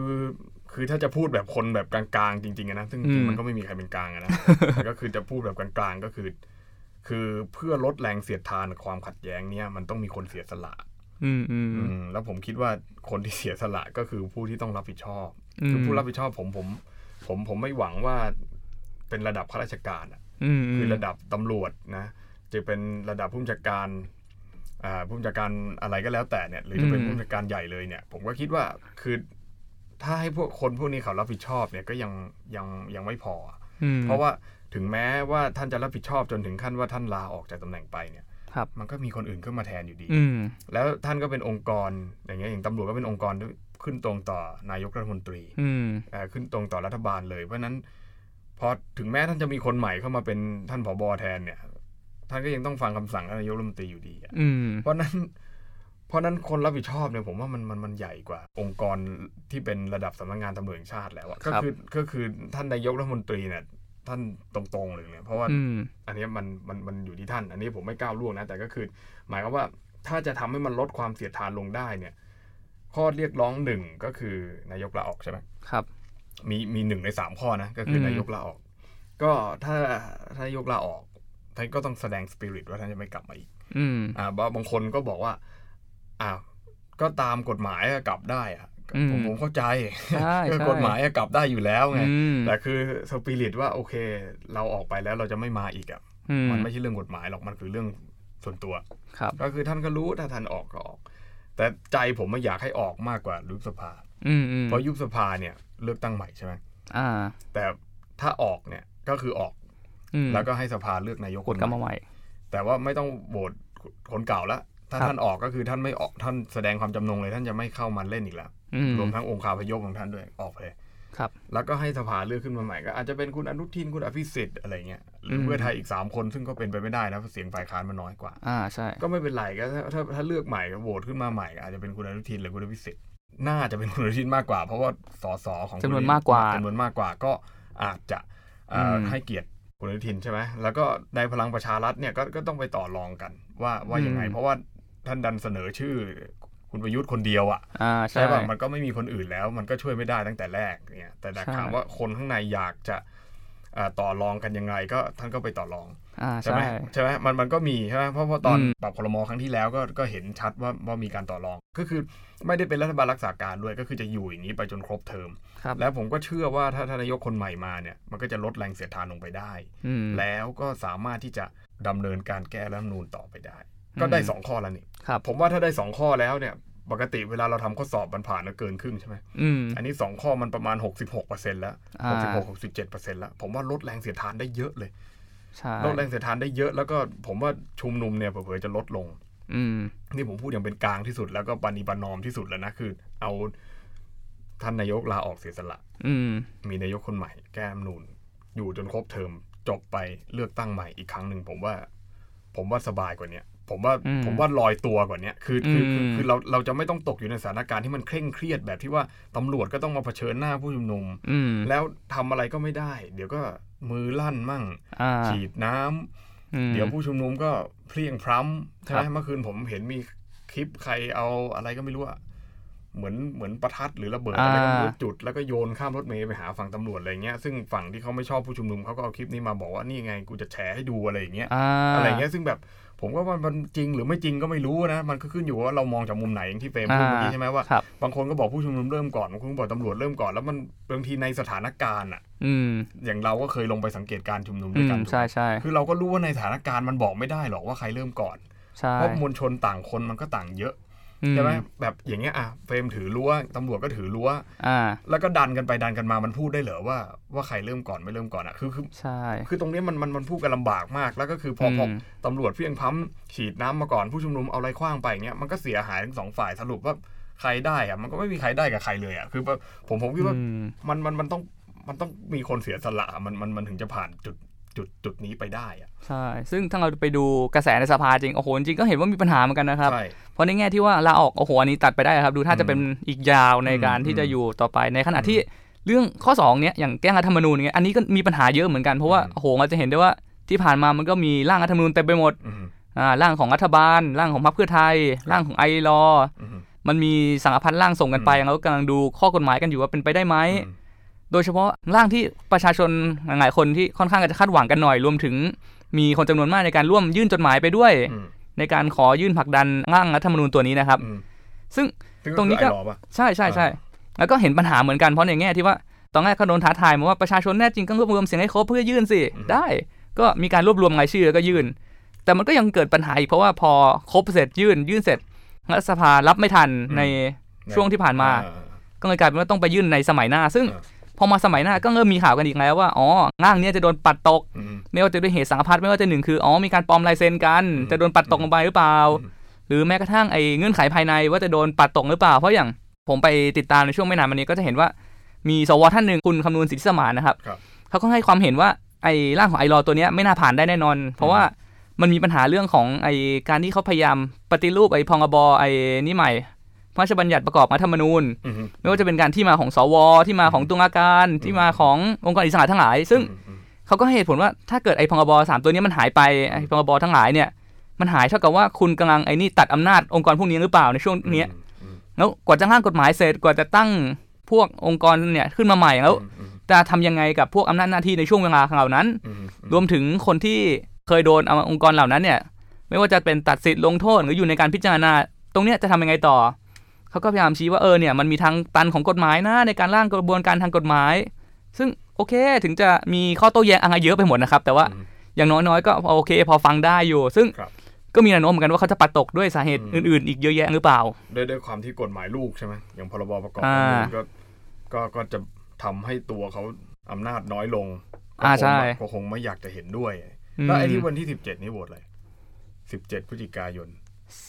B: คือถ้าจะพูดแบบคนแบบกลางๆจริงๆอะนะซึ่งจริงๆมันก็ไม่มีใครเป็นกลางอะนะแต่ก็คือจะพูดแบบกลางๆก็คือ คือเพื่อลดแรงเสียดทานความขัดแย้งเนี่ยมันต้องมีคนเสียสละ
A: อืมอืม
B: อืมแล้วผมคิดว่าคนที่เสียสละก็คือผู้ที่ต้องรับผิดชอบ
A: อืม
B: คือผู้รับผิดชอบผมผม ผมผมไม่หวังว่าเป็นระดับข้าราชการอะ
A: อืม
B: คือระดับตำรวจนะจะเป็นระดับผู้บัญชาการอ่าผู้บัญชาการอะไรก็แล้วแต่เนี่ย หรือจะเป็นผู้บัญชาการใหญ่เลยเนี่ย ผมก็คิดว่าคือถ้าให้พวกคนพวกนี้เขารับผิดชอบเนี่ยก็ยังยังยังไม่พออะ
A: อืม
B: เพราะว่าถึงแม้ว่าท่านจะรับผิดชอบจนถึงขั้นว่าท่านลาออกจากตำแหน่งไปเนี่ย
A: ครับ
B: มันก็มีคนอื่นขึ้นมาแทนอยู่ดี
A: อืม
B: แล้วท่านก็เป็นองค์กรอย่างเงี้ยอย่างตำรวจก็เป็นองค์กรที่ ขึ้นตรงต่อนายกรัฐมนตรี
A: อืม
B: เอ่อขึ้นตรงต่อรัฐบาลเลย เพราะฉะนั้นพอถึงแม้ท่านจะมีคนใหม่เข้ามาเป็นท่านผบแทนเนี่ย ท่านก็ยังต้องฟังคำสั่งท่านนายกรัฐมนตรีอยู่ดีอะ
A: อืม
B: เพราะนั้น เพราะนั้นคนรับผิดชอบเนี่ยผมว่ามันมันมันใหญ่กว่า องค์กรที่เป็นระดับสำนักงานตำรวจแห่งชาติแล้วอะก็คือก็คือท่านนายกรัฐมนตรีเนี่ยท่านตรงๆเลยเนี่ยเพราะว่า
A: อืม
B: อันเนี้ยมันมันมันอยู่ที่ท่าน อันนี้ผมไม่ก้าวล่วงนะ แต่ก็คือ หมายความว่าถ้าจะทำให้มันลดความเสียดทานลงได้เนี่ย ข้อเรียกร้องหนึ่งก็คือนายกลาออกใช่ไหม
A: ครับ
B: มีมีหนึ่งในสามข้อนะก็คืออ
A: ม
B: นายกลาออก ก็ถ้าถ้านายกลาออกท่านก็ต้องแสดงสปิริตว่าท่านจะไม่กลับมาอีก
A: อืม
B: อ่าบางบางคนก็บอกว่าอ่าก็ตามกฎหมายอะกลับได้อะ
A: อืม
B: ผมผมเข้าใจ
A: ใช่
B: ก็
A: ใช่
B: กฎหมายอะกลับได้อยู่แล้วไง
A: อืม
B: แต่คือสปิริตว่าโอเค เราออกไปแล้วเราจะไม่มาอีกอะ
A: อืม
B: มันไม่ใช่เรื่องกฎหมายหรอกมันคือเรื่องส่วนตัว
A: ครับ
B: ก็คือท่านก็รู้ถ้าท่านออกก็ออก แต่ใจผมไม่อยากให้ออกมากกว่ายุบสภา
A: อืมอืม
B: เพราะยุบสภาเนี่ย เลือกตั้งใหม่ใช่ไหม
A: อ่า
B: แต่ถ้าออกเนี่ยก็คือออก
A: อืม
B: แล้วก็ให้สภาเลือกนายก
A: กดกลับมาใหม่
B: แต่ว่าไม่ต้องโหวตคนเก่าแล้วถ้า
A: ครับ
B: ท่านออกก็คือท่านไม่ออกท่านแสดงความจำนงเลย ท่านจะไม่เข้ามาเล่นอีกแล้ว
A: อืม
B: รวมทั้งองค์คาพยพของท่านด้วยออกเลย
A: ครับ
B: แล้วก็ให้สภาเลือกขึ้นมาใหม่ก็อาจจะเป็นคุณอนุทินคุณอภิสิทธิ์อะไรเงี้ยหรือ
A: ม
B: เพื่อไทยอีกสามคนซึ่งก็เป็นไปไม่ได้นะเพราะเสียงฝ่ายค้านมันน้อยกว่า
A: อ่าใช่
B: ก็ไม่เป็นไรก็ถ้าถ้าถ้าเลือกใหม่ก็โหวตขึ้นมาใหม่ก็อาจจะเป็นคุณอนุทินหรือคุณอภิสิทธิ์น่าจะเป็นคุณอนุทินมากกว่า เพราะว่าสสของคุณ
A: จำนวนมากกว่า
B: จำนวนมากกว่าก็อาจจะเอ่ออ
A: ม
B: ให้เกียรติคุณอนุทินใช่ไหมแล้วก็ในพลังประชารัฐเนี่ยก็ก็ต้องไปต่อรองกันว่าว่ายังไง เพราะว่าท่านดันเสนอชื่อ คุณประยุทธ์คนเดียวอะ
A: อ่าใช่
B: ใช่ป่ะมันก็ไม่มีคนอื่นแล้ว มันก็ช่วยไม่ได้ตั้งแต่แรกเนี่ย แต่แต่
A: ใช่
B: ถามว่าคนข้างในอยากจะเอ่อต่อรองกันยังไงก็ท่านก็ไปต่อรอง
A: อ่า
B: ใช่ไหม
A: ใช่
B: ใช่ไหมมันมันก็มีใช่ไหมเพราะเพราะตอน
A: อืม
B: ปรับคลมครั้งที่แล้วก็ก็เห็นชัดว่าว่ามีการต่อรอง ก็คือไม่ได้เป็นรัฐบาลรักษาการด้วยก็คือจะอยู่อย่างนี้ไปจนครบเทอม
A: ครับ
B: แล้วผมก็เชื่อว่าถ้าทานนายกคนใหม่มาเนี่ยมันก็จะลดแรงเสียดทานลงไปได้
A: อืม
B: แล้วก็สามารถที่จะดำเนินการแก้รัฐธรรมนูญต่อไปได้ ก็ได้
A: อืม
B: สองข้อแล้วนี่
A: ครับ
B: ผมว่าถ้าได้สองข้อแล้วเนี่ย ปกติเวลาเราทำข้อสอบมันผ่านมาเกินครึ่งใช่ไหม
A: อืม
B: อันนี้สองข้อมันประมาณ 66%แล้ว
A: อ่า
B: 66 67%แล้ว ผมว่าลดแรงเสียดทานได้เยอะเลย
A: ใช่
B: ลดแรงเสียดทานได้เยอะแล้วก็ผมว่าชุมนุมเนี่ยเผลอๆจะลดลง
A: อืม
B: นี่ผมพูดอย่างเป็นกลางที่สุดแล้วก็ปณิปนอมที่สุดแล้วนะคือ เอาท่านนายกลาออกเสียสละ
A: อืม
B: มีนายกคนใหม่ แก้รัฐธรรมนูนอยู่จนครบเทอมจบไปเลือกตั้งใหม่อีกครั้งหนึ่งผมว่า ผมว่าสบายกว่าเนี้ย ผมว่า
A: อืม
B: ผมว่าลอยตัวกว่าเนี้ยคือคือคือ
A: อืม
B: คือเราเราจะไม่ต้องตกอยู่ในสถานการณ์ที่มันเคร่งเครียดแบบที่ว่าตำรวจก็ต้องมาเผชิญหน้าผู้ชุมนุม
A: อืม
B: แล้วทำอะไรก็ไม่ได้ เดี๋ยวก็มือลั่นมั่ง
A: อ่า
B: ฉีดน้ำ
A: อืม
B: เดี๋ยวผู้ชุมนุมก็เพลียงพร้ำใช่ไหม
A: ครับ
B: เมื่อคืนผมเห็นมีคลิปใครเอาอะไรก็ไม่รู้อะเหมือนเหมือนประทัดหรือระเบิดอะไรก็ไม่รู้จุดแล้วก็โยนข้ามรถเมล์ไปหาฝั่งตำรวจอะไรเงี้ยซึ่งฝั่งที่เขาไม่ชอบผู้ชุมนุมเขาก็เอาคลิปนี้มาบอกว่านี่ไงกูจะแฉให้ดูอะไรอย่างเงี้ย
A: อ่า
B: อะไรเงี้ยซึ่งแบบ ผมก็ว่ามันจริงหรือไม่จริงก็ไม่รู้นะ มันก็ขึ้นอยู่ว่าเรามองจากมุมไหนอย่างที่เฟรมพูดเมื่อกี้ใช่ไหมว่า
A: ครับ
B: บางคนก็บอกผู้ชุมนุมเริ่มก่อนบางคนก็บอกตำรวจเริ่มก่อนแล้วมันบางทีในสถานการณ์อะ
A: อืม
B: อย่างเราก็เคยลงไปสังเกตการณ์ชุมนุม
A: อื
B: ด้วย
A: ม
B: กันถูกไหม
A: ใช่ใช่
B: คือเราก็รู้ว่าในสถานการณ์มันบอกไม่ได้หรอกว่าใครเริ่มก่อน
A: ใช่
B: เพราะมวลชนต่างคนมันก็ต่างเยอะ
A: อื
B: ใช่ไหมแบบอย่างเงี้ยอะเฟรมถือรั้วตำรวจก็ถือรั้ว
A: อ่า
B: แล้วก็ดันกันไปดันกันมามันพูดได้เหรอว่าว่าใครเริ่มก่อนไม่เริ่มก่อนอะคือคือ
A: ใช่
B: คือตรงเนี้ยมันมันมันพูดกันลำบากมาก แล้วก็คือพอพอ
A: ม
B: ตำรวจเพียงพร้ำฉีดน้ำมาก่อนผู้ชุมนุมเอาอะไรคว้างไปเงี้ยมันก็เสียหายทั้งสองฝ่ายสรุปว่าใครได้อะมันก็ไม่มีใครได้กับใครเลยอะคือแบบผมผมคิดว่า
A: อืม
B: มันมันมันต้องมันต้องมีคนเสียสละมันมันมันถึงจะผ่านจุด จุดจุดนี้ไปได้อะ
A: ใช่ ซึ่งถ้าเราไปดูกระแสในสภาจริง โอ้โห จริงๆก็เห็นว่ามีปัญหาเหมือนกันนะครับ
B: ใช่
A: เพราะในแง่ที่ว่าลาออก โอ้โห อันนี้ตัดไปได้ครับ ดูถ้าจะเป็นอีกยาวในการ
B: อืม
A: ที่จะอยู่ต่อไป ในขณะ
B: อืม
A: ที่เรื่องข้อสองเนี้ย อย่างแก้รัฐธรรมนูญเงี้ย อันนี้ก็มีปัญหาเยอะเหมือนกัน เพราะว่า
B: อืม
A: โอ้โห เราจะเห็นได้ว่าที่ผ่านมามันก็มีร่างรัฐธรรมนูญเต็มไปหมด
B: อืม
A: อ่า ร่างของรัฐบาล ร่างของพรรคเพื่อไทย ร่างของไอรอ
B: อืม
A: มันมีสังกัพันร่างส่งกันไป
B: อืม
A: เราก็กำลังดูข้อกฎหมายกันอยู่ว่าเป็นไปได้ไหม
B: อืม
A: โดยเฉพาะร่างที่ประชาชนหลายๆคนที่ค่อนข้างจะคาดหวังกันหน่อย รวมถึงมีคนจำนวนมากในการร่วมยื่นจดหมายไปด้วย
B: อืม
A: ในการขอยื่นผลักดันร่างรัฐธรรมนูญตัวนี้นะครับ
B: อืม
A: ซึ่ง
B: ซึ่
A: ตรงนี้ก็
B: คือไอหล่อปะ
A: ใช่ใช่ใช่แล้วก็เห็นปัญหาเหมือนกันเพราะในแง่ที่ว่าตอนแรกเขาโดนท้าทายมาว่าประชาชนแน่จริงก็รวบรวมเสียงให้ครบเพื่อยื่นสิ
B: อืม
A: ได้ ก็มีการรวบรวมรายชื่อแล้วก็ยื่น แต่มันก็ยังเกิดปัญหาอีกเพราะว่าพอครบเสร็จยื่น ยื่นเสร็จรัฐสภารับไม่ทันในช่วงที่ผ่านมา
B: อ่
A: ก็เลยกลายเป็นว่าต้องไปยื่นในสมัยหน้า ซึ่ง
B: อ่า
A: พอมาสมัยหน้าก็เริ่มมีข่าวกันอีกแล้วว่าอ๋อร่างเนี้ยจะโดนปัดตก
B: อืม
A: ไม่ว่าจะด้วยเหตุสังฆพัดไม่ว่าจะหนึ่งคืออ๋อมีการปลอมลายเซ็นกัน
B: อืม
A: จะโดนปัดตกลงไปหรือเปล่า
B: อืม
A: หรือแม้กระทั่งไอ้เงื่อนไขภายในว่าจะโดนปัดตกหรือเปล่า เพราะอย่างผมไปติดตามในช่วงไม่นานมานี้ก็จะเห็นว่ามีสวท่านหนึ่งคุณคำนวณสิทธิสมานนะครับ
B: ครับ
A: เขาก็ให้ความเห็นว่าไอ้ร่างของไอรอตัวเนี้ยไม่น่าผ่านได้แน่นอน เพราะว่ามันมีปัญหาเรื่องของไอ้การที่เขาพยายามปฏิรูปไอ้พงบไอ้นี่ใหม่ พระราชบัญญัติประกอบรัฐธรรมนูญ
B: อืม
A: ไม่ว่าจะเป็นการที่มาของสวที่มาของตุลาการที่มาขององค์กรอิสระทั้งหลาย ซึ่ง
B: อืมอืม
A: เขาก็ให้เหตุผลว่าถ้าเกิดไอ้พงบสามตัวนี้มันหายไปไอ้พงบทั้งหลายเนี่ย มันหายเท่ากับว่าคุณกำลังไอ้นี่ตัดอำนาจองค์กรพวกนี้หรือเปล่าในช่วงเนี้ย
B: อืม
A: แล้วกว่าจะร่างกฎหมายเสร็จกว่าจะตั้งพวกองค์กรเนี่ยขึ้นมาใหม่แล้ว
B: อืม
A: จะทำยังไงกับพวกอำนาจหน้าที่ในช่วงเวลาเหล่านั้น
B: อืม
A: รวมถึงคนที่เคยโดนเอาองค์กรเหล่านั้นเนี่ย ไม่ว่าจะเป็นตัดสิทธิ์ลงโทษหรืออยู่ในการพิจารณา ตรงเนี้ยจะทำยังไงต่อ เขาก็พยายามชี้ว่าเออเนี่ยมันมีทางตันของกฎหมายนะในการร่างกระบวนการทางกฎหมาย ซึ่งโอเคถึงจะมีข้อโต้แย้งอะไรเยอะไปหมดนะครับ แต่ว่า
B: อืม
A: อย่างน้อยๆก็โอเค พอฟังได้อยู่ ซึ่ง
B: ครับ
A: ก็มีแนวโน้มเหมือนกันว่าเขาจะปัดตกด้วยสาเหตุ
B: อืม
A: อื่นๆ อีกเยอะแยะหรือเปล่า
B: ด้วยด้วยความที่กฎหมายลูกใช่ไหมอย่างพรบประกอบ
A: อ่า
B: รัฐธรรมนูญก็ก็ก็จะทำให้ตัวเขาอำนาจน้อยลง
A: อ่า
B: ก็คง
A: ใช่
B: ก็คงไม่อยากจะเห็นด้วย
A: อืม
B: แล้วไอ้ที่วันที่สิบเจ็ดนี่โหวตอะไรสิบเจ็ดพฤศจิกายน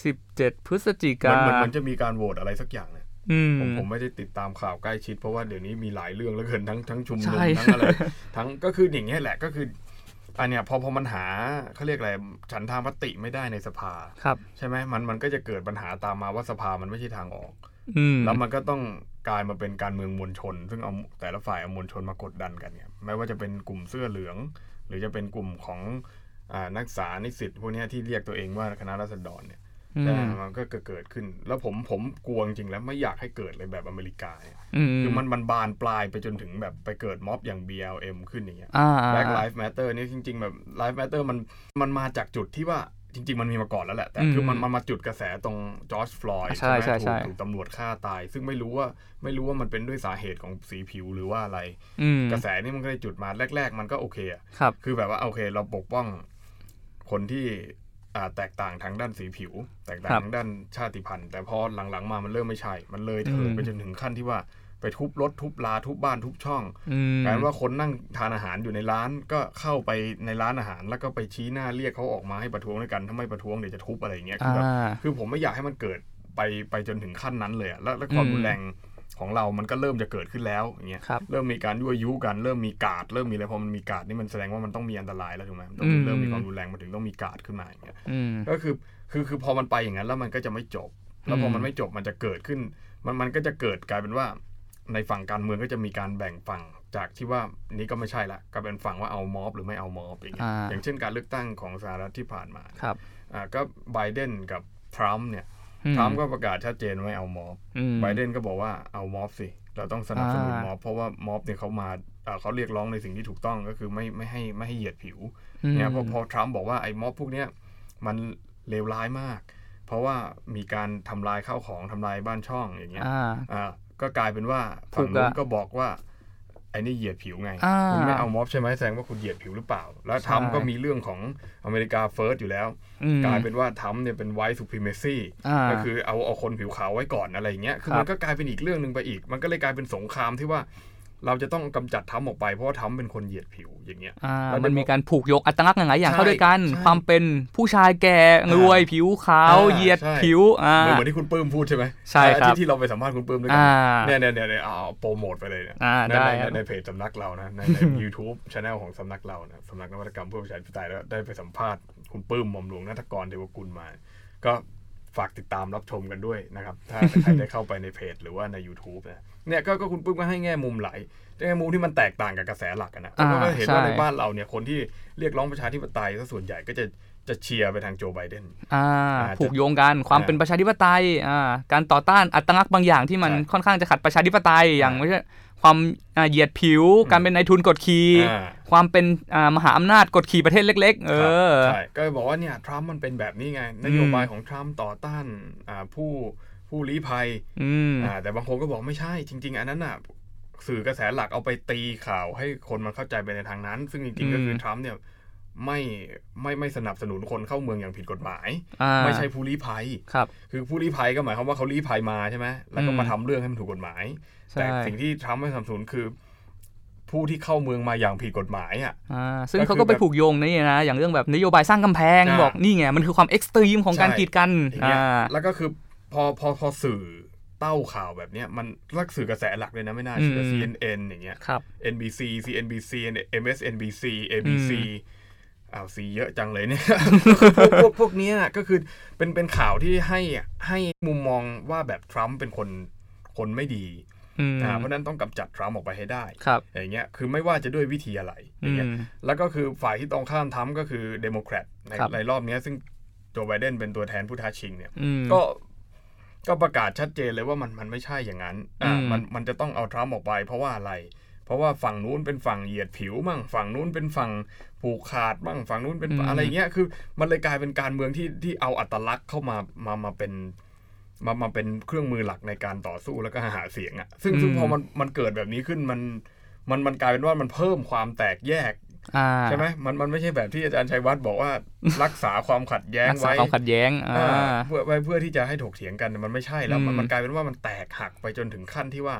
A: สิบเจ็ดพฤศจิ
B: มั
A: กาน
B: มันมันจะมีการโหวตอะไรสักอย่างเนี่ย
A: อืม
B: ผมผมไม่ได้ติดตามข่าวใกล้ชิด เพราะว่าเดี๋ยวนี้มีหลายเรื่องแล้วเกินทั้งทั้งชุมนุม
A: ใช่
B: ทั้งอะไรทั้งก็คืออย่างเงี้ยแหละก็คืออันเนี้ยพอพอมันหาเขาเรียกอะไรฉันทามติไม่ได้ในสภา
A: ครับ
B: ใช่ไหมมันมันก็จะเกิดปัญหาตามมาว่าสภามันไม่ใช่ทางออก
A: อืม
B: แล้วมันก็ต้องกลายมาเป็นการเมืองมวลชน ซึ่งเอาแต่ละฝ่ายเอามวลชนมากดดันกันเนี่ยไม่ว่าจะเป็นกลุ่มเสื้อเหลือง หรือจะเป็นกลุ่มของอานักศึกษานิสิตพวกเนี้ยที่เรียกตัวเองว่าคณะรัษฎรเนี่ย
A: อื
B: แต่
A: ม
B: มันก็เกิดขึ้น แล้วผมผมกลัวจริงๆแล้วไม่อยากให้เกิดเลยแบบอเมริกาเนี่ย
A: อืม
B: คือมันมันบานปลายไปจนถึงแบบไปเกิดม็อบอย่าง BLM ขึ้นอย่างเงี้ย
A: อ่า
B: Black Lives Matter นี่จริง ๆ แบบ Life Matter มันมันมาจากจุดที่ว่าจริง ๆ มันมีมาก่อนแล้วแหละ แต่คือมันมันมาจุดกระแสตรงจอร์จฟลอยด์
A: ใช่
B: ไหม
A: ใช่
B: ถู
A: ใช่
B: กถูกตำรวจฆ่าตาย ซึ่งไม่รู้ว่าไม่รู้ว่ามันเป็นด้วยสาเหตุของสีผิวหรือว่าอะไร
A: อืม
B: กระแสนี่มันก็เลยจุดมาแรก ๆ มันก็โอเคอะ
A: ครับ
B: คือแบบว่าโอเคเราปกป้องคนที่อ่า แตกต่างทางด้านสีผิว แตกต่าง
A: ครับ
B: ทางด้านชาติพันธุ์ แต่พอหลังๆมามันเริ่มไม่ใช่ มันเลยเถิ
A: อื
B: ด
A: ม
B: ไปจนถึงขั้นที่ว่าไปทุบรถทุบลาทุบบ้านทุบช่อง
A: อืม
B: กลายเป็นว่าคนนั่งทานอาหารอยู่ในร้านก็เข้าไปในร้านอาหาร แล้วก็ไปชี้หน้าเรียกเขาออกมาให้ประท้วงด้วยกันถ้าไม่ประท้วงเดี๋ยวจะทุบอะไรอย่างเงี้ยคือ
A: อ่า
B: แบบคือผมไม่อยากให้มันเกิดไปไปจนถึงขั้นนั้นเลยอะแล้วแล้วความ
A: อืม
B: รุนแรง ของเรามันก็เริ่มจะเกิดขึ้นแล้วอย่างเงี้ย
A: ครับ
B: เริ่มมีการยั่วยุกันเริ่มมีการ์ดเริ่มมีอะไรพอมันมีการ์ดนี่มันแสดงว่ามันต้องมีอันตรายแล้วถูกไหมมันต้องมี
A: อืม
B: เริ่มมีความรุนแรงมาถึงต้องมีการ์ดขึ้นมาอย่างเงี้ย
A: อืม
B: ก็คือคือคือพอมันไปอย่างนั้นแล้วมันก็จะไม่จบ แล้วพอมันไม่จบมันจะเกิดขึ้น มันมันก็จะเกิดกลายเป็นว่า ในฝั่งการเมืองก็จะมีการแบ่งฝั่งจากที่ว่านี้ก็ไม่ใช่ละก็เป็นฝั่งว่าเอาม็อบหรือไม่เอาม็อบอย่างเงี้ย
A: อ่า
B: อย่างเช่นการเลือกตั้งของสหรัฐที่ผ่านมา
A: ครับ
B: อ่าก็ไบเดนกับทรัมป์เนี่ย
A: อื
B: ทรัมป์ก็ประกาศชัดเจนว่าไม่เอาม็อบ
A: อืม
B: ไบเดนก็บอกว่าเอาม็อบสิเราต้องสนับสนุน
A: อ่า
B: ม็อบเพราะว่าม็อบเนี่ยเขามาเอ่อเขาเรียกร้องในสิ่งที่ถูกต้องก็คือไม่ไม่ให้ไม่ให้เหยียดผิว
A: อืม
B: เนี่ยพอพอทรัมป์บอกว่าไอ้ม็อบพวกเนี้ยมันเลวร้ายมาก เพราะว่ามีการทำลายข้าวของทำลายบ้านช่องอย่างเงี้ย
A: อ่า
B: อ่าก็กลายเป็นว่า
A: ถู
B: ฝั่ง
A: ก
B: นู้น
A: อะ
B: ก็บอกว่า ไอ้นี่เหยียดผิวไง
A: อ่า
B: คุณไม่เอาม็อบใช่ไหมแสดงว่าคุณเหยียดผิวหรือเปล่า แล้วทรัมป์
A: ใช่
B: ก็มีเรื่องของ America First อยู่แล้ว
A: อืม
B: กลายเป็นว่าทรัมป์เนี่ยเป็น white supremacy
A: อ่า
B: ก็คือเอาเอาคนผิวขาวไว้ก่อนอะไรอย่างเงี้ย คือ
A: ครับ
B: มันก็กลายเป็นอีกเรื่องหนึ่งไปอีก มันก็เลยกลายเป็นสงครามที่ว่า เราจะต้องกำจัดทรัมป์ออกไปเพราะว่าทรัมป์เป็นคนเหยียดผิวอย่างเงี้ย
A: อ่า
B: แล้ว
A: มันมีการผูกยกอัตลักษณ์หลายๆอย่าง
B: ใช่
A: เข้าด้วยกัน
B: ใช่
A: ความเป็นผู้ชายแก่รวยผิวขาว
B: อ่า
A: เหยียด
B: ใช่
A: ผิวอ่า
B: เหมือนเหมือนที่คุณปื้มพูดใช่ไหม
A: ใช่ครับ
B: ที่ที่เราไปสัมภาษณ์คุณปื้มด้วยกั
A: อ่า
B: เนี่ยเนี่ยเนี่ยเนี่ยเอาเอาโปรโมทไปเลยเนี่ย
A: อ่า
B: ใน
A: ได้
B: ใน
A: ครับ
B: ในเพจสำนักเรานะในใน YouTube channel ของสำนักเรานะสำนักนวัตกรรมเพื่อประชาธิปไตยแล้วได้ไปสัมภาษณ์คุณปื้มหม่อมหลวงนัทกรเทวกุลมา ก็ฝากติดตามรับชมกันด้วยนะครับถ้าใครได้เข้าไปในเพจหรือว่าใน YouTube นะ เนี่ยก็ก็คุณปื้มก็ให้แง่มุมหลายแง่มุมที่มันแตกต่างกับกระแสหลักอะนะ
A: อ่า
B: ก็เห็นว่า
A: ใช่
B: ในบ้านเราเนี่ยคนที่เรียกร้องประชาธิปไตยซะส่วนใหญ่ก็จะจะเชียร์ไปทางโจไบเดน
A: อ่า
B: อ่า
A: ผูกโยงกันความ
B: อ่า
A: เป็นประชาธิปไตยอ่าการต่อต้านอัตลักษณ์บางอย่างที่มัน
B: ใช่
A: ค่อนข้างจะขัดประชาธิปไตยอย่าง
B: อ่า
A: ไม่ใช่ความอ่าเหยียดผิว การเป็นนายทุนกดขี่
B: อ่า
A: ความเป็นอ่ามหาอำนาจกดขี่ประเทศเล็ก ๆ เออ
B: ใช่ก็บอกว่าเนี่ยทรัมป์มันเป็นแบบนี้ไง นโยบายของทรัมป์ต่อต้านอ่าผู้ ผู้ลี้ภัย
A: อืม
B: อ่าแต่บางคนก็บอกไม่ใช่ จริง ๆ อันนั้นน่ะสื่อกระแสหลักเอาไปตีข่าวให้คนมันเข้าใจไปในทางนั้น ซึ่งจริงๆก็คือทรัมป์เนี่ยไม่ไม่ไม่สนับสนุนคนเข้าเมืองอย่างผิดกฎหมาย
A: อ่า
B: ไม่ใช่ผู้ลี้ภัย
A: ครับ
B: คือผู้ลี้ภัยก็หมายความว่าเขาลี้ภัยมาใช่ไหมแล้วก็
A: อืม
B: มาทำเรื่องให้มันถูกกฎหมาย
A: ใช่
B: แต่สิ่งที่ทรัมป์ไม่สนับสนุนคือ ผู้ที่เข้าเมืองมาอย่างผิดกฎหมายอะ
A: อ่าซึ่ง
B: ก็คือ
A: เขาก็ไปผูกโยงนี่นะอย่างเรื่องแบบนโยบายสร้างกำแพง
B: อ่า
A: บอกนี่ไงมันคือความ extreme ของการ
B: ใช่
A: กีดกัน
B: อย่างเงี้ย
A: อ่า
B: แล้วก็คือ พอพอพอสื่อเต้าข่าวแบบเนี้ยมันลักสื่อกระแสหลักเลยนะไม่น่าเชื่อ
A: อืม
B: CNN อย่างเงี้ย
A: ครับ
B: NBC CNBC MSNBC ABC อ้าวซีเยอะจังเลยเนี่ยพวกพวกพวกเนี้ยก็คือเป็นเป็นข่าวที่ให้ให้มุมมองว่าแบบทรัมป์เป็นคนคนไม่ดี
A: อืม
B: อ่าเพราะฉะนั้นต้องกำจัดทรัมป์ออกไปให้ได้
A: ครับ
B: อย่างเงี้ยคือไม่ว่าจะด้วยวิธีอะไรอ
A: อื
B: ย่างเงี้ย
A: ม
B: แล้วก็คือฝ่ายที่ตรงข้ามทรัมป์ก็คือเดโมแครตใน
A: ครับ
B: ในรอบเนี้ยซึ่งโจไบเดนเป็นตัวแทนผู้ท้าชิงเนี่ย
A: อืม
B: ก็ ก็ประกาศชัดเจนเลยว่ามันมันไม่ใช่อย่างนั้นอ่า
A: อืม
B: มันมันจะต้องเอาทรัมป์ออกไป เพราะว่าอะไร เพราะว่าฝั่งนู้นเป็นฝั่งเหยียดผิวมั่งฝั่งนู้นเป็นฝั่งผูกขาดมั่งฝั่งนู้นเป็นอะไรเงี้ยคือ มันเลยกลายเป็นการเมืองที่ที่เอาอัตลักษณ์เข้ามามามาเป็นมามาเป็นเครื่องมือหลักในการต่อสู้แล้วก็หาเสียงอะ่ะซึ่งซึ่งพอมันมันเกิดแบบนี้ขึ้นมันมันมันกลายเป็นว่ามันเพิ่มความแตกแยก
A: อ่า
B: ใช่ไหมมันมันไม่ใช่แบบที่อาจารย์ชัยวัฒน์บอกว่า รักษาความขัดแย้ง
A: รักษา
B: ไว้
A: ความขัดแย้งอ่า
B: อ่าเพื่อไว้เพื่อที่จะให้ถกเถียงกันมันไม่ใช่แล้วมัน
A: อืม
B: มันกลายเป็นว่ามันแตกหักไปจนถึงขั้นที่ว่า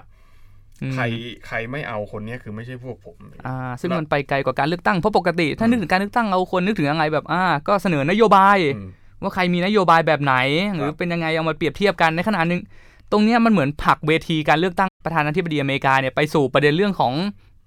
A: อืม
B: ใครใครไม่เอาคนเนี้ยคือไม่ใช่พวกผม
A: อ่าซึ่ง
B: แล้ว
A: มันไปไกลกว่าการเลือกตั้งเพราะปกติ ถ้านึกถึงการเลือกตั้งเอาคนนึกถึงยังไงแบบอ่าก็เสนอนโยบาย
B: อืม
A: ว่าใครมีนโยบายแบบไหน หรือ
B: ครับ
A: เป็นยังไงเอามาเปรียบเทียบกันในขณะหนึ่งตรงเนี้ยมันเหมือนผลักเวทีการเลือกตั้งประธานาธิบดีอเมริกาเนี่ยไปสู่ประเด็นเรื่องของ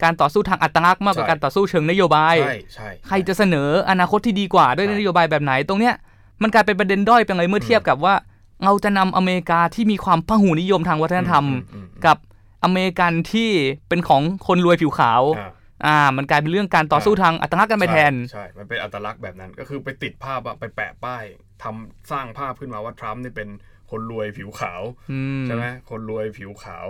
A: การต่อสู้ทางอัตลักษณ์มากกว่า
B: ใช่
A: การต่อสู้เชิงนโยบาย
B: ใช่ใช่
A: ใครจะเสนออนาคตที่ดีกว่าด้วย
B: ใช่
A: นโยบายแบบไหนตรงเนี้ยมันกลายเป็นประเด็นด้อยไปเลยเมื่อเทียบกับว่า เราจะนำอเมริกาที่มีความพหุนิยมทางวัฒนธรรม
B: อือืม
A: กับอเมริกันที่เป็นของคนรวยผิวขาว
B: อ่า
A: อ่า มันกลายเป็นเรื่องการต่อสู้ทางอัตลักษณ์กันไปแทน
B: ใช่ใช่มันเป็นอัตลักษณ์แบบนั้น ก็คือไปติดภาพอะไปแปะป้ายทำสร้างภาพขึ้นมาว่าทรัมป์นี่เป็นคนรวยผิวขาว
A: อืม
B: ใช่ไหมคนรวยผิวขาว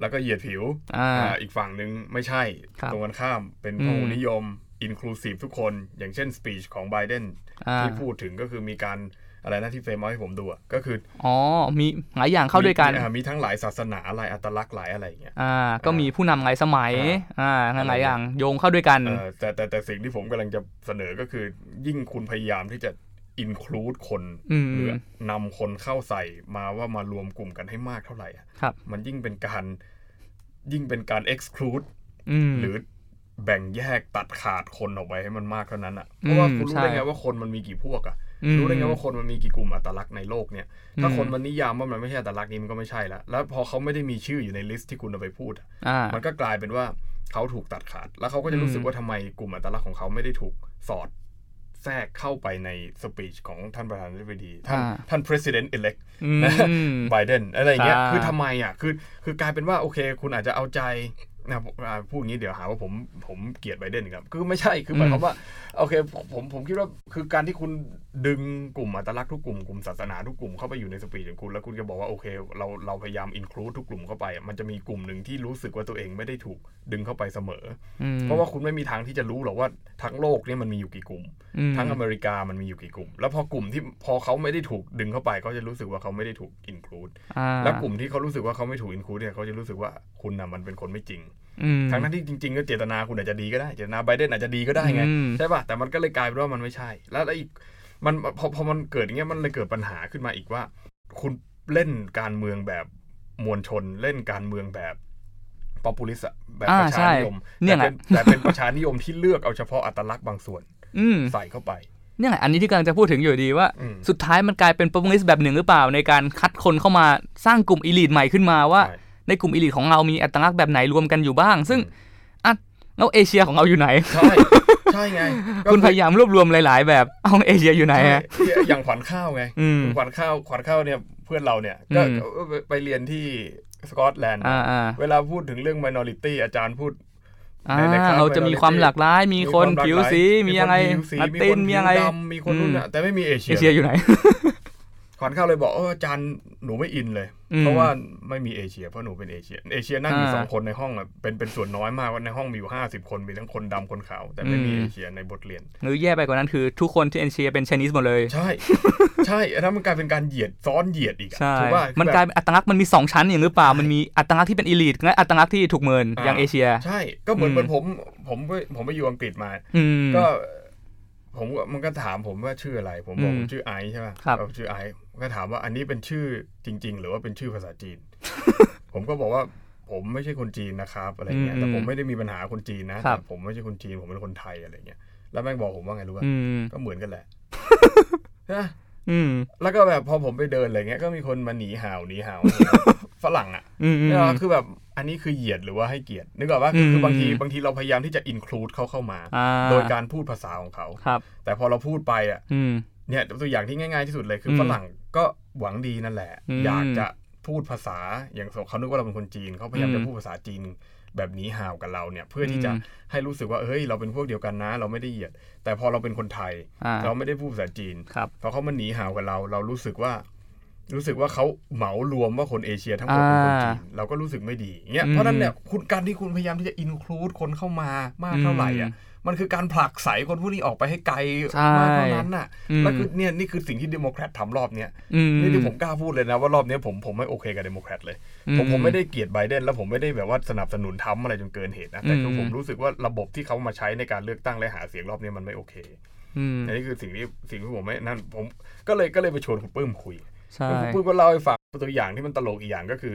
B: แล้วก็เหยียดผิว
A: อ่า
B: อ่าอีกฝั่งหนึ่งไม่ใช่
A: ครับ
B: ตรงกันข้ามเป็น
A: อืม
B: พหุนิยมอินคลูซีฟทุกคน อย่างเช่นสปีชของไบเดน
A: อ่า
B: ที่พูดถึงก็คือมีการอะไรนะที่เฟรมเอาให้ผมดูอะก็คือ
A: อ๋อมีหลายอย่างเข้าด้วยกัน
B: มีอ่มีทั้งหลายศาสนาหลายอัตลักษณ์หลายอะไรอย่างเงี้ย
A: อ่าก็มีผู้นำหลายสมัยอ่า
B: อ่า
A: หลายอย่างโยงเข้าด้วยกัน
B: เออแต่แต่แต่สิ่งที่ผมกำลังจะเสนอก็คือยิ่งคุณพยายามที่จะ อินคลูดคน
A: อืม
B: หรือนำคนเข้าใส่มาว่ามารวมกลุ่มกันให้มากเท่าไหร่อะ
A: ครับ
B: มันยิ่งเป็นการยิ่งเป็นการ exclude
A: อืม
B: หรือแบ่งแยกตัดขาดคนออกไปให้มันมากเท่านั้นอะเพราะว่า
A: อืม
B: คุณรู้
A: ใช่
B: ได้ไงว่าคนมันมีกี่พวกอะ
A: อืม
B: รู้ได้ไงว่าคนมันมีกี่กลุ่มอัตลักษณ์ในโลกเนี่ย ถ้า
A: อืม
B: คนมันนิยามว่ามันไม่ใช่อัตลักษณ์นี้มันก็ไม่ใช่ละแล้วพอเขาไม่ได้มีชื่ออยู่ในลิสต์ที่คุณเอาไปพูดอะ
A: อ่า
B: มันก็กลายเป็นว่าเขาถูกตัดขาด แล้วเขาก็จะรู้สึก
A: อืม
B: ว่าทำไมกลุ่มอัตลักษณ์ของเขาไม่ได้ถูกสอด แทรกเข้าไปในสปีชของท่านประธานาธิบดี ท่านท่าน president elect
A: อืม
B: นะไบเดนอะไรอย่างเงี้ย
A: อ่า
B: คือทำไมอะคือคือกลายเป็นว่าโอเค คุณอาจจะเอาใจ นะผมอ่าพูดอย่างนี้เดี๋ยวหาว่าผมผมเกลียดไบเดนอีกครับคือไม่ใช่คือหมายความว่าโอเคผมผมคิดว่าคือการที่คุณดึงกลุ่มอัตลักษณ์ทุกกลุ่มกลุ่มศาสนาทุกกลุ่มเข้าไปอยู่ในสปีดของคุณแล้วคุณก็บอกว่าโอเค เราเราพยายามอินคลูดทุกกลุ่มเข้าไปอะมันจะมีกลุ่มหนึ่งที่รู้สึกว่าตัวเองไม่ได้ถูกดึงเข้าไปเสมอ
A: อืม
B: เพราะว่าคุณไม่มีทางที่จะรู้หรอกว่าทั้งโลกเนี่ยมันมีอยู่กี่กลุ่ม
A: อืม
B: ทั้งอเมริกามันมีอยู่กี่กลุ่ม แล้วพอกลุ่มที่พอเขาไม่ได้ถูกดึงเข้าไปเขาจะรู้สึกว่าเขาไม่ได้ถูกอินคลูด
A: อ่า
B: แล้วกลุ่มที่เขารู้สึกว่าเขาไม่ถูกอินคลูดเนี่ยเขาจะรู้สึกว่าคุณน่ะมันเป็นคนไม่จริง
A: อืม
B: ทั้งนั้นที่จริง ๆ ก็เจตนาคุณอาจจะดีก็ได้ เจตนาไบเดนอาจจะดีก็ได้ไง
A: อืม
B: ใช่ป่ะแต่มันก็เลยกลายเป็นว่ามันไม่ใช่แล้วแล้วอีกมันพอพอมันเกิดอย่างเงี้ยมันเลยเกิดปัญหาขึ้นมาอีกว่า คุณเล่นการเมืองแบบมวลชนเล่นการเมืองแบบ populist แบบ
A: อ่า
B: ประชานิยม
A: ใช่เนี่ย
B: แต่
A: แห
B: เป็นแต่เป็นประชานิยมที่เลือกเอาเฉพาะอัตลักษณ์บางส่วน
A: อืม
B: ใส่เข้าไป
A: เนี่ยแหละอันนี้ที่กำลังจะพูดถึงอยู่ดีว่า
B: อืม
A: สุดท้ายมันกลายเป็น p o p u l i s t แบบหนึ่งหรือเปล่าในการคัดคนเข้ามาสร้างกลุ่ม elite ใหม่ขึ้นมาว่า
B: ใช่
A: ในกลุ่ม elite ของเรามีอัตลักษณ์แบบไหนรวมกันอยู่บ้าง ซึ่งอะแล้วเอเชียของเราอยู่ไหน
B: ใช่ ใช่ไงก็
A: คุณพยายามรวบรวมหลาย ๆ แบบเอาเอเชียอยู่ไหน
B: ใช่
A: ฮะ
B: อย่างขวัญข้าวไง
A: อืม
B: ขวัญข้าวขวัญข้าวเนี่ยเพื่อนเราเนี่ยก็
A: อืม
B: ก็ไปเรียนที่สกอตแลนด์
A: อ่าอ่า
B: เวลาพูดถึงเรื่อง minority อาจารย์พูด
A: อ่า
B: ในในคลาส
A: เราจะมีความหลากหลาย มีค
B: วามหลาก
A: ผิว
B: หลาย
A: สี มีอะไร
B: คนผิวสีมีคนผิวดำ
A: มี
B: ละตินมี
A: อะไร
B: มีคนนู่นน่ะแต่ไม่มีเอเชีย
A: เอเชียอยู่ไหน
B: ขวัญข้าวเลยบอกเอออาจารย์หนูไม่อินเลย
A: อืม
B: เพราะว่าไม่มีเอเชียเพราะหนูเป็นเอเชีย เอเชียนั่งอยู่
A: อ่า
B: สองคนในห้องอะเป็นเป็นส่วนน้อยมากว่าในห้องมีอยู่ห้าสิบคนมีทั้งคนดำคนขาว แต่ไม่มี
A: อืม
B: เอเชียในบทเรียน
A: หรือแย่ไปกว่านั้นคือทุกคนที่เอเชียเป็น Chinese หมดเลย
B: ใช่ ใช่อันนั้นมันกลายเป็นการเหยียดซ้อนเหยียดอีกอะ
A: ใช่
B: ถูกป่ะ
A: มัน
B: คือแบบ
A: กลายเป็นอัตลักษณ์มันมีสองชั้นอย่างหรือเปล่ามันมีอัตลักษณ์ที่เป็นอีลิทและอัตลักษณ์ที่ถูกเมิน
B: อ่า
A: อย่างเอเชีย
B: ใช่ก็เหมือน
A: อืม
B: เหมือนผมผมก็ผมไปอยู่อังกฤษมา
A: อืม
B: ก็ผมก็มันก็ถามผมว่าชื่ออะไร ผมบอก
A: อืม
B: ผมชื่อไอซ์ใช่ไหม
A: ครับ
B: เออชื่อไอซ์ ก็ถามว่าอันนี้เป็นชื่อจริง ๆ หรือว่าเป็นชื่อภาษาจีน ผมก็บอกว่าผมไม่ใช่คนจีนนะครับอะไรเงี้ยแต่ผมไม่ได้มีปัญหาคนจีนนะแต่ผมไม่ใช่คนจีนผมเป็นคนไทยอะไรเงี้ยแล้วแม่งบอกผมว่าไงรู้ป่ะ
A: อืม
B: ก็เหมือนกันแหละนะ
A: อืม
B: แล้วก็แบบพอผมไปเดินอะไรเงี้ยก็มีคนมาหนีห่าวหนีห่าวฝรั่งอะ
A: อืมอืม
B: เนี่ยคือแบบอันนี้คือเหยียดหรือว่าให้เกียรตินึกออกว่า
A: อืม
B: คือบางทีบางทีเราพยายามที่จะอินคลูดเขาเข้ามา
A: อ่า
B: โดยการพูดภาษาของเขา
A: ครับ
B: แต่พอเราพูดไปอะ
A: อืม
B: เนี่ยตัวอย่างที่ง่ายๆที่สุดเลยคืออ
A: ม
B: ฝรั่ง ก็หวังดีนั่นแหละ
A: อืม
B: อยากจะพูดภาษาอย่างเขานึกว่าเราเป็นคนจีนเขาพยายาม
A: อืม
B: จะพูดภาษาจีนแบบ你好กับเราเนี่ย เพื่อที่จะ
A: อืม
B: ให้รู้สึกว่าเฮ้ยเราเป็นพวกเดียวกันนะ เราไม่ได้เหยียด แต่พอเราเป็นคนไทย
A: อ่า
B: เราไม่ได้พูดภาษาจีน
A: ครับ
B: พอเขามา你好กับเรา เรารู้สึกว่า รู้สึกว่าเขาเหมารวมว่าคนเอเชียทั้งหมดเป็นคนจีนเราก็รู้สึกไม่ดีเงี้ย
A: อืม
B: เพราะฉะนั้นเนี่ยคุณการที่คุณพยายามที่จะ include คนเข้ามามากเท่าไหร่อะ มันคือการผลักไสคนพวกนี้ออกไปให้ไกล
A: ใช่
B: มากเท่านั้นน่ะ
A: อืม
B: แล้วคือเนี่ยนี่คือสิ่งที่เดโมแครตทำรอบเนี้ย
A: อืม
B: นี่ที่ผมกล้าพูดเลยนะว่ารอบเนี้ยผมผมไม่โอเคกับเดโมแครตเลย ผมผมไม่ได้เกลียดไบเดนแล้วผมไม่ได้แบบว่าสนับสนุนทำอะไรจนเกินเหตุนะแต่คือ
A: อืม
B: ผมรู้สึกว่าระบบที่เขามาใช้ในการเลือกตั้งและหาเสียงรอบเนี้ยมันไม่โอเค
A: อืม
B: อันนี้คือสิ่งที่สิ่งที่ผมไม่นั่นผมก็เลยก็เลยไปชวนคุณปื้มคุย
A: ใช่
B: คุณปื้มก็เล่าให้ฟังตัวอย่างที่มันตลกอีกอย่างก็คือ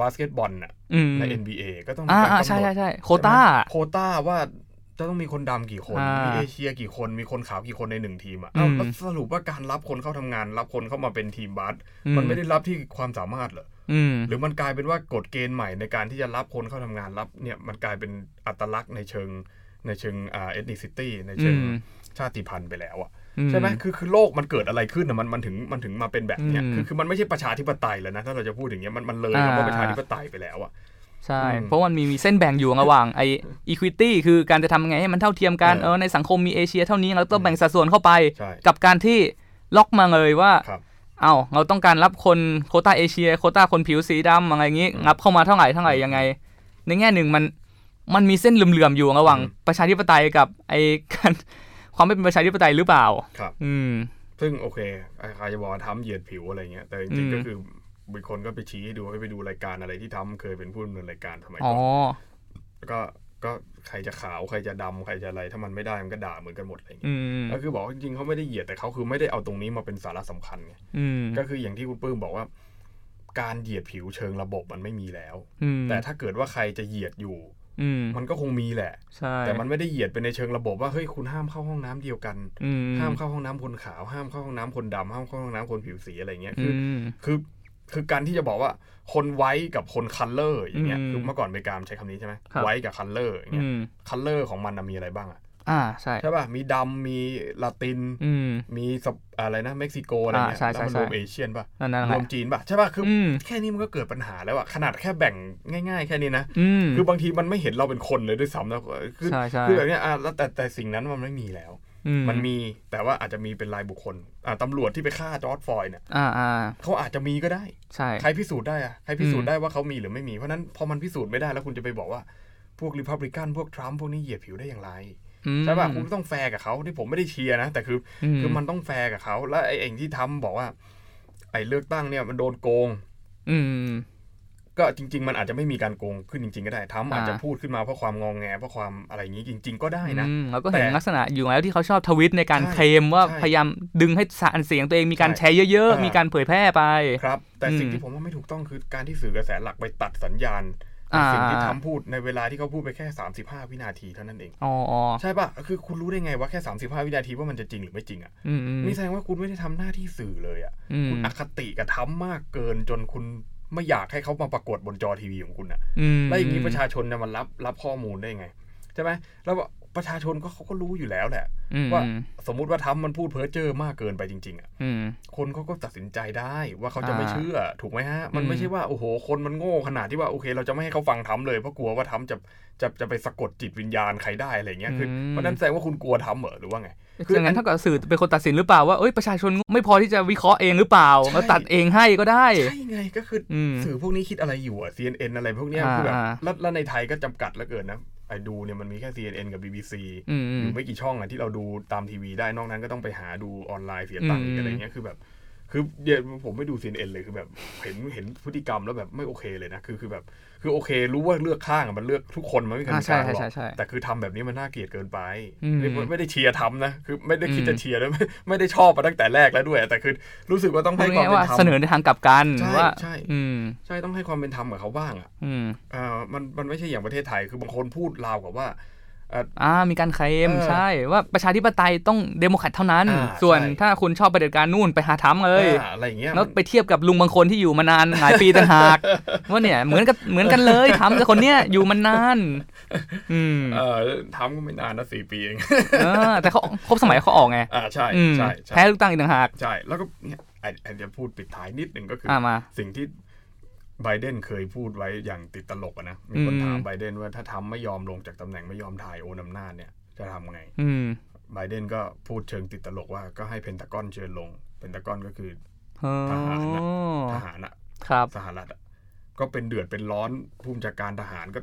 B: บาสเกตบอลน่ะ
A: อืม
B: ใน NBA ก็ต้องมี
A: อ่า
B: การ
A: อ่ากำใช่
B: หน
A: ใช่
B: ด
A: ใช่โควต้า
B: โควต้าว่า จะต้องมีคนดำกี่คน
A: อ่ามี
B: มีเอเชียกี่คน มีคนขาวกี่คนในหนึ่งทีมอะเอ้า
A: อืม
B: แล้วสรุปว่าการรับคนเข้าทำงาน รับคนเข้ามาเป็นทีมบาส
A: อื
B: มมันไม่ได้รับที่ความสามารถเหรอ
A: อืม
B: หรือมันกลายเป็นว่ากฎเกณฑ์ใหม่ในการที่จะรับคนเข้าทำงานรับเนี่ยมันกลายเป็นอัตลักษณ์ในเชิงในเชิงอ่า ethnicity ในเชิง
A: อืม
B: ชาติพันธุ์ไปแล้วอะ
A: อื
B: ใช่ไหมคือคือโลกมันเกิดอะไรขึ้นนะมันมันถึงมันถึงมาเป็นแบบเนี้ย
A: อืม
B: คือคือมันไม่ใช่ประชาธิปไตยแล้วนะถ้าเราจะพูดอย่างเงี้ยมันมันเลย
A: อ่า
B: คำว่าประชาธิปไตยไปแล้วอะ
A: ใช่
B: อืม
A: เพราะมันมีมีเส้นแบ่งอยู่ระหว่างไอ้ equity คือการจะทำยังไงให้มันเท่าเทียมกัน
B: เออ
A: เออในสังคมมีเอเชียเท่านี้เราต้องแบ่งสัดส่วนเข้าไป
B: ใช่
A: กับการที่ล็อกมาเลยว่า
B: ครับ
A: เอ้าเราต้องการรับคนโควต้าเอเชีย โควต้าคนผิวสีดำอะไรอย่างงี้
B: อืม
A: รับเข้ามาเท่าไหร่เท่าไหร่ยังไง ในแง่หนึ่งมันมันมีเส้นเหลื่อมๆอยู่ระหว่าง
B: อืม
A: ประชาธิปไตยกับไอ้การความไม่เป็นประชาธิปไตยหรือเปล่า
B: ครับ
A: อืม
B: ซึ่งโอเคใครจะบอกว่าทำเหยียดผิวอะไรเงี้ย แต่จริง
A: อืม
B: ๆก็คือ มีคนก็ไปชี้ให้ดูให้ไปดูรายการอะไรที่ทำเคยเป็นผู้ดำเนินรายการสมัย
A: อ๋อ
B: ก่อนแล้วก็ก็ใครจะขาวใครจะดำใครจะอะไร ถ้ามันไม่ได้มันก็ด่าเหมือนกันหมดอะไรเงี้ย
A: อืม
B: ก็คือบอกว่าจริงๆเขาไม่ได้เหยียดแต่เขาคือไม่ได้เอาตรงนี้มาเป็นสาระสำคัญไง
A: อืม
B: ก็คืออย่างที่คุณปื้มบอกว่า การเหยียดผิวเชิงระบบมันไม่มีแล้ว
A: อืม
B: แต่ถ้าเกิดว่าใครจะเหยียดอยู่
A: อืม
B: มันก็คงมีแหละ
A: ใช่
B: แต่มันไม่ได้เหยียดไปในเชิงระบบว่าเฮ้ยคุณห้ามเข้าห้องน้ำเดียวกัน
A: อืม
B: ห้ามเข้าห้องน้ำคนขาว ห้ามเข้าห้องน้ำคนดำห้ามเข้าห้องน้ำคนผิวสีอะไรเงี้ย
A: อื
B: คือ
A: ม
B: คือ คือการที่จะบอกว่าคน white กับคน color อย่างเงี้ย
A: อืม
B: คือเมื่อก่อนอเมริกาใช้คำนี้ใช่ไหม
A: ครับ
B: white กับ color อย่างเงี้ยอืม color ของมันน่ะมีอะไรบ้างอะ
A: อ่าใช่
B: ใช่ป่ะมีดำมีลาติน
A: อืม
B: มีสปอะไรนะเม็กซิโกอะไรเงี้ย
A: อ่าใช่
B: แล้วมัน
A: ใช่
B: รวม Asian ป่ะ
A: นั่นนั่นแหละร
B: วมจีนป่ะใช่ป่ะคืออื
A: ม
B: แค่นี้มันก็เกิดปัญหาแล้วอะขนาดแค่แบ่งง่าย ๆ แค่นี้นะ
A: อืม
B: คือบางทีมันไม่เห็นเราเป็นคนเลยด้วยซ้ำนะคือ
A: ใช่ใช่
B: คือแบบเนี้ยอะแล้วแต่แต่สิ่งนั้นมันไม่มีแล้ว
A: อื
B: มันมีแต่ว่าอาจจะมีเป็นรายบุคคลอ่าตำรวจที่ไปฆ่าจอร์จฟลอยด์เนี่ย
A: อ่าอ่า
B: เขาอาจจะมีก็ได้
A: ใช่
B: ใครพิสูจน์ได้อะใครพิสูจน์อื
A: ม
B: ได้ว่าเขามีหรือไม่มี เพราะฉะนั้นพอมันพิสูจน์ไม่ได้แล้วคุณจะไปบอกว่า พวกรีพับลิกันพวกทรัมป์พวกนี้เหยียดผิวได้อย่างไร
A: อืม
B: ใช่ป่ะคุณก็ต้องแฟร์กับเขาที่ผมไม่ได้เชียร์นะ แต่คือ
A: อื
B: อคือมันต้องแฟร์กับเขา แล้วไอ้เองที่ทรัมป์บอกว่า ไอ้เลือกตั้งเนี่ยมันโดนโกง
A: อืม
B: ก็จริง ๆ มันอาจจะไม่มีการโกงขึ้นจริง ๆ ก็ได้ทรัมป์อาจจะ
A: อ่า
B: พูดขึ้นมาเพราะความงอแงเพราะความอะไรอย่างนี้จริง ๆ ก็ได้นะ
A: อืมแล้วก็เห็น
B: แต่
A: ลักษณะอยู่แล้วที่เขาชอบทวิตในการ
B: ใช่
A: เคลมว่า
B: ใช่
A: พยายามดึงให้สารเสียงตัวเองมีการ
B: ใช่
A: แชร์เยอะ
B: อ่า
A: ๆมีการเผยแพร่ไป
B: ครับ แต่สิ่ง
A: อืม
B: ที่ผมว่าไม่ถูกต้องคือการที่สื่อกระแสหลักไปตัดสัญญาณ
A: อ่า
B: สิ่งที่ทำพูดในเวลาที่เขาพูดไปแค่ 35 วินาทีเท่านั้นเอง
A: อ๋ออ๋อ
B: ใช่ป่ะคือคุณรู้ได้ไงว่าแค่ 35 วินาทีว่ามันจะจริงหรือไม่จริงอะ
A: อืมอืม
B: นี่แสดงว่าคุณไม่ได้ทำหน้าที่สื่อเลยอะ
A: อืม
B: คุณอคติกับทำมากเกินจนคุณ ไม่อยากให้เขามาปรากฏบนจอทีวีของคุณอะ
A: อืม
B: แล้วอย่างนี้ประชาชนจะมารับรับข้อมูลได้ไงใช่ไหมแล้ว ประชาชนก็เขาก็รู้อยู่แล้วแหละ
A: อืม
B: ว่าสมมุติว่าทำมันพูดเพ้อเจ้อมากเกินไปจริง ๆ อะ
A: อืม
B: คนเขาก็ตัดสินใจได้ว่าเขาจะไม่
A: อ่า
B: เชื่อ ถูกไหมฮะ มัน
A: อืม
B: ไม่ใช่ว่าโอ้โห คนมันโง่ขนาดที่ว่าโอเค เราจะไม่ให้เขาฟังทำเลยเพราะกลัวว่าทำจะจะจะไปสะกดจิตวิญญาณใครได้อะไรเงี้ยคือเพราะฉะนั้นแสดงว่าคุณกลัวทำเหรอหรือว่าไงคือ
A: ดังนั้นเท่ากับสื่อเป็นคนตัดสินหรือเปล่าว่าเอ้ยประชาชนไม่พอที่จะวิเคราะห์เองหรือเปล่า
B: ใช่
A: มาตัดเองให้ก็ได้
B: ใช่ไงก็คือ
A: อืม
B: สื่อพวกนี้คิดอะไรอยู่อะ CNN อะไรพวกเนี้ย
A: อ่า
B: คือแบบ
A: อ่า
B: แล้วแล้วในไทยก็จำกัดแล้วเกินนะ ไอ้ดูเนี่ยมันมีแค่ CNN กับ BBC
A: อืมอื
B: อ
A: ม
B: ยู่ไม่กี่ช่องอะที่เราดูตามทีวีได้นอกนั้นก็ต้องไปหาดูออนไลน์เสียตังค์อี
A: อื
B: ก
A: ม
B: อะไรเงี้ยคือแบบ คือเดี๋ยวผมไม่ดู CNN เลยคือแบบเห็นเห็นพฤติกรรมแล้วแบบไม่โอเคเลยนะคือคือแบบคือโอเค รู้ว่าเลือกข้างอะมันเลือกทุกคนมันไม่เคย
A: อ่า
B: มี
A: ใช่
B: ทางหรอก
A: ใช่ใช่
B: แต่คือทำแบบนี้มันน่าเกลียดเกินไป
A: อืม
B: ไม่ไม่ได้เชียร์ทำนะคือไม่ได้คิด
A: อืม
B: จะเชียร์ด้วยไม่ไม่ได้ชอบมาตั้งแต่แรกแล้วด้วย แต่คือรู้สึกว่าต้อง
A: พู
B: ให้
A: ด
B: ความ
A: ง่ายๆ
B: เป็น
A: ว่า
B: ธรรม
A: เสนอในทางกลับกัน
B: ใช่
A: ว่า
B: ใช่
A: อืม
B: ใช่ต้องให้ความเป็นธรรมกับเขาบ้างอะ
A: อืม
B: เอ่ามันมันไม่ใช่อย่างประเทศไทยคือบางคนพูดราวกับว่า
A: อ่ามีการเคลม
B: เออ
A: ใช่ว่าประชาธิปไตยต้องเดโมแครตเท่านั้น
B: อ่า
A: ส่วน
B: ใช่
A: ถ้าคุณชอบประเผด็จการนู่นไปหาทรัมป์เลย
B: อ่าอะไรอย่างเงี้ย
A: แล้ว
B: มัน
A: ไปเทียบกับลุงบางคนที่อยู่มานานหลายปีต่างหากว่าเนี่ยเหมือนกันเหมือนกันเลยทรัมป์กับคนเนี้ยอยู่มานาน อืม
B: เออทรัมป์ก็ไม่นานนะสี่ปีเอง
A: เออแต่เขาครบสมัยเขาออกไง
B: อ่าใช่
A: อืม
B: ใช่ใช่
A: แพ้เลือกตั้งอีกต่างหาก
B: ใช่แล้วก็เนี่ยไอ้ไอ้จะพูดปิดท้ายนิดหนึ่งก็คือ
A: อ่ามา
B: สิ่งที่ ไบเดนเคยพูดไว้อย่างติดตลกอะนะ มีคน
A: อืม
B: ถามไบเดนว่าถ้าทำไม่ยอมลงจากตำแหน่งไม่ยอมถ่ายโอนอำนาจเนี่ยจะทำไง
A: อืม
B: ไบเดนก็พูดเชิงติดตลกว่าก็ให้เพนทากอนเชิญลง เพนทากอนก็คือ
A: อ๋อ
B: ทหารน่ะทหารอะ
A: ครับ
B: สหรัฐอะก็เป็นเดือดเป็นร้อนผู้บัญชาการทหารก็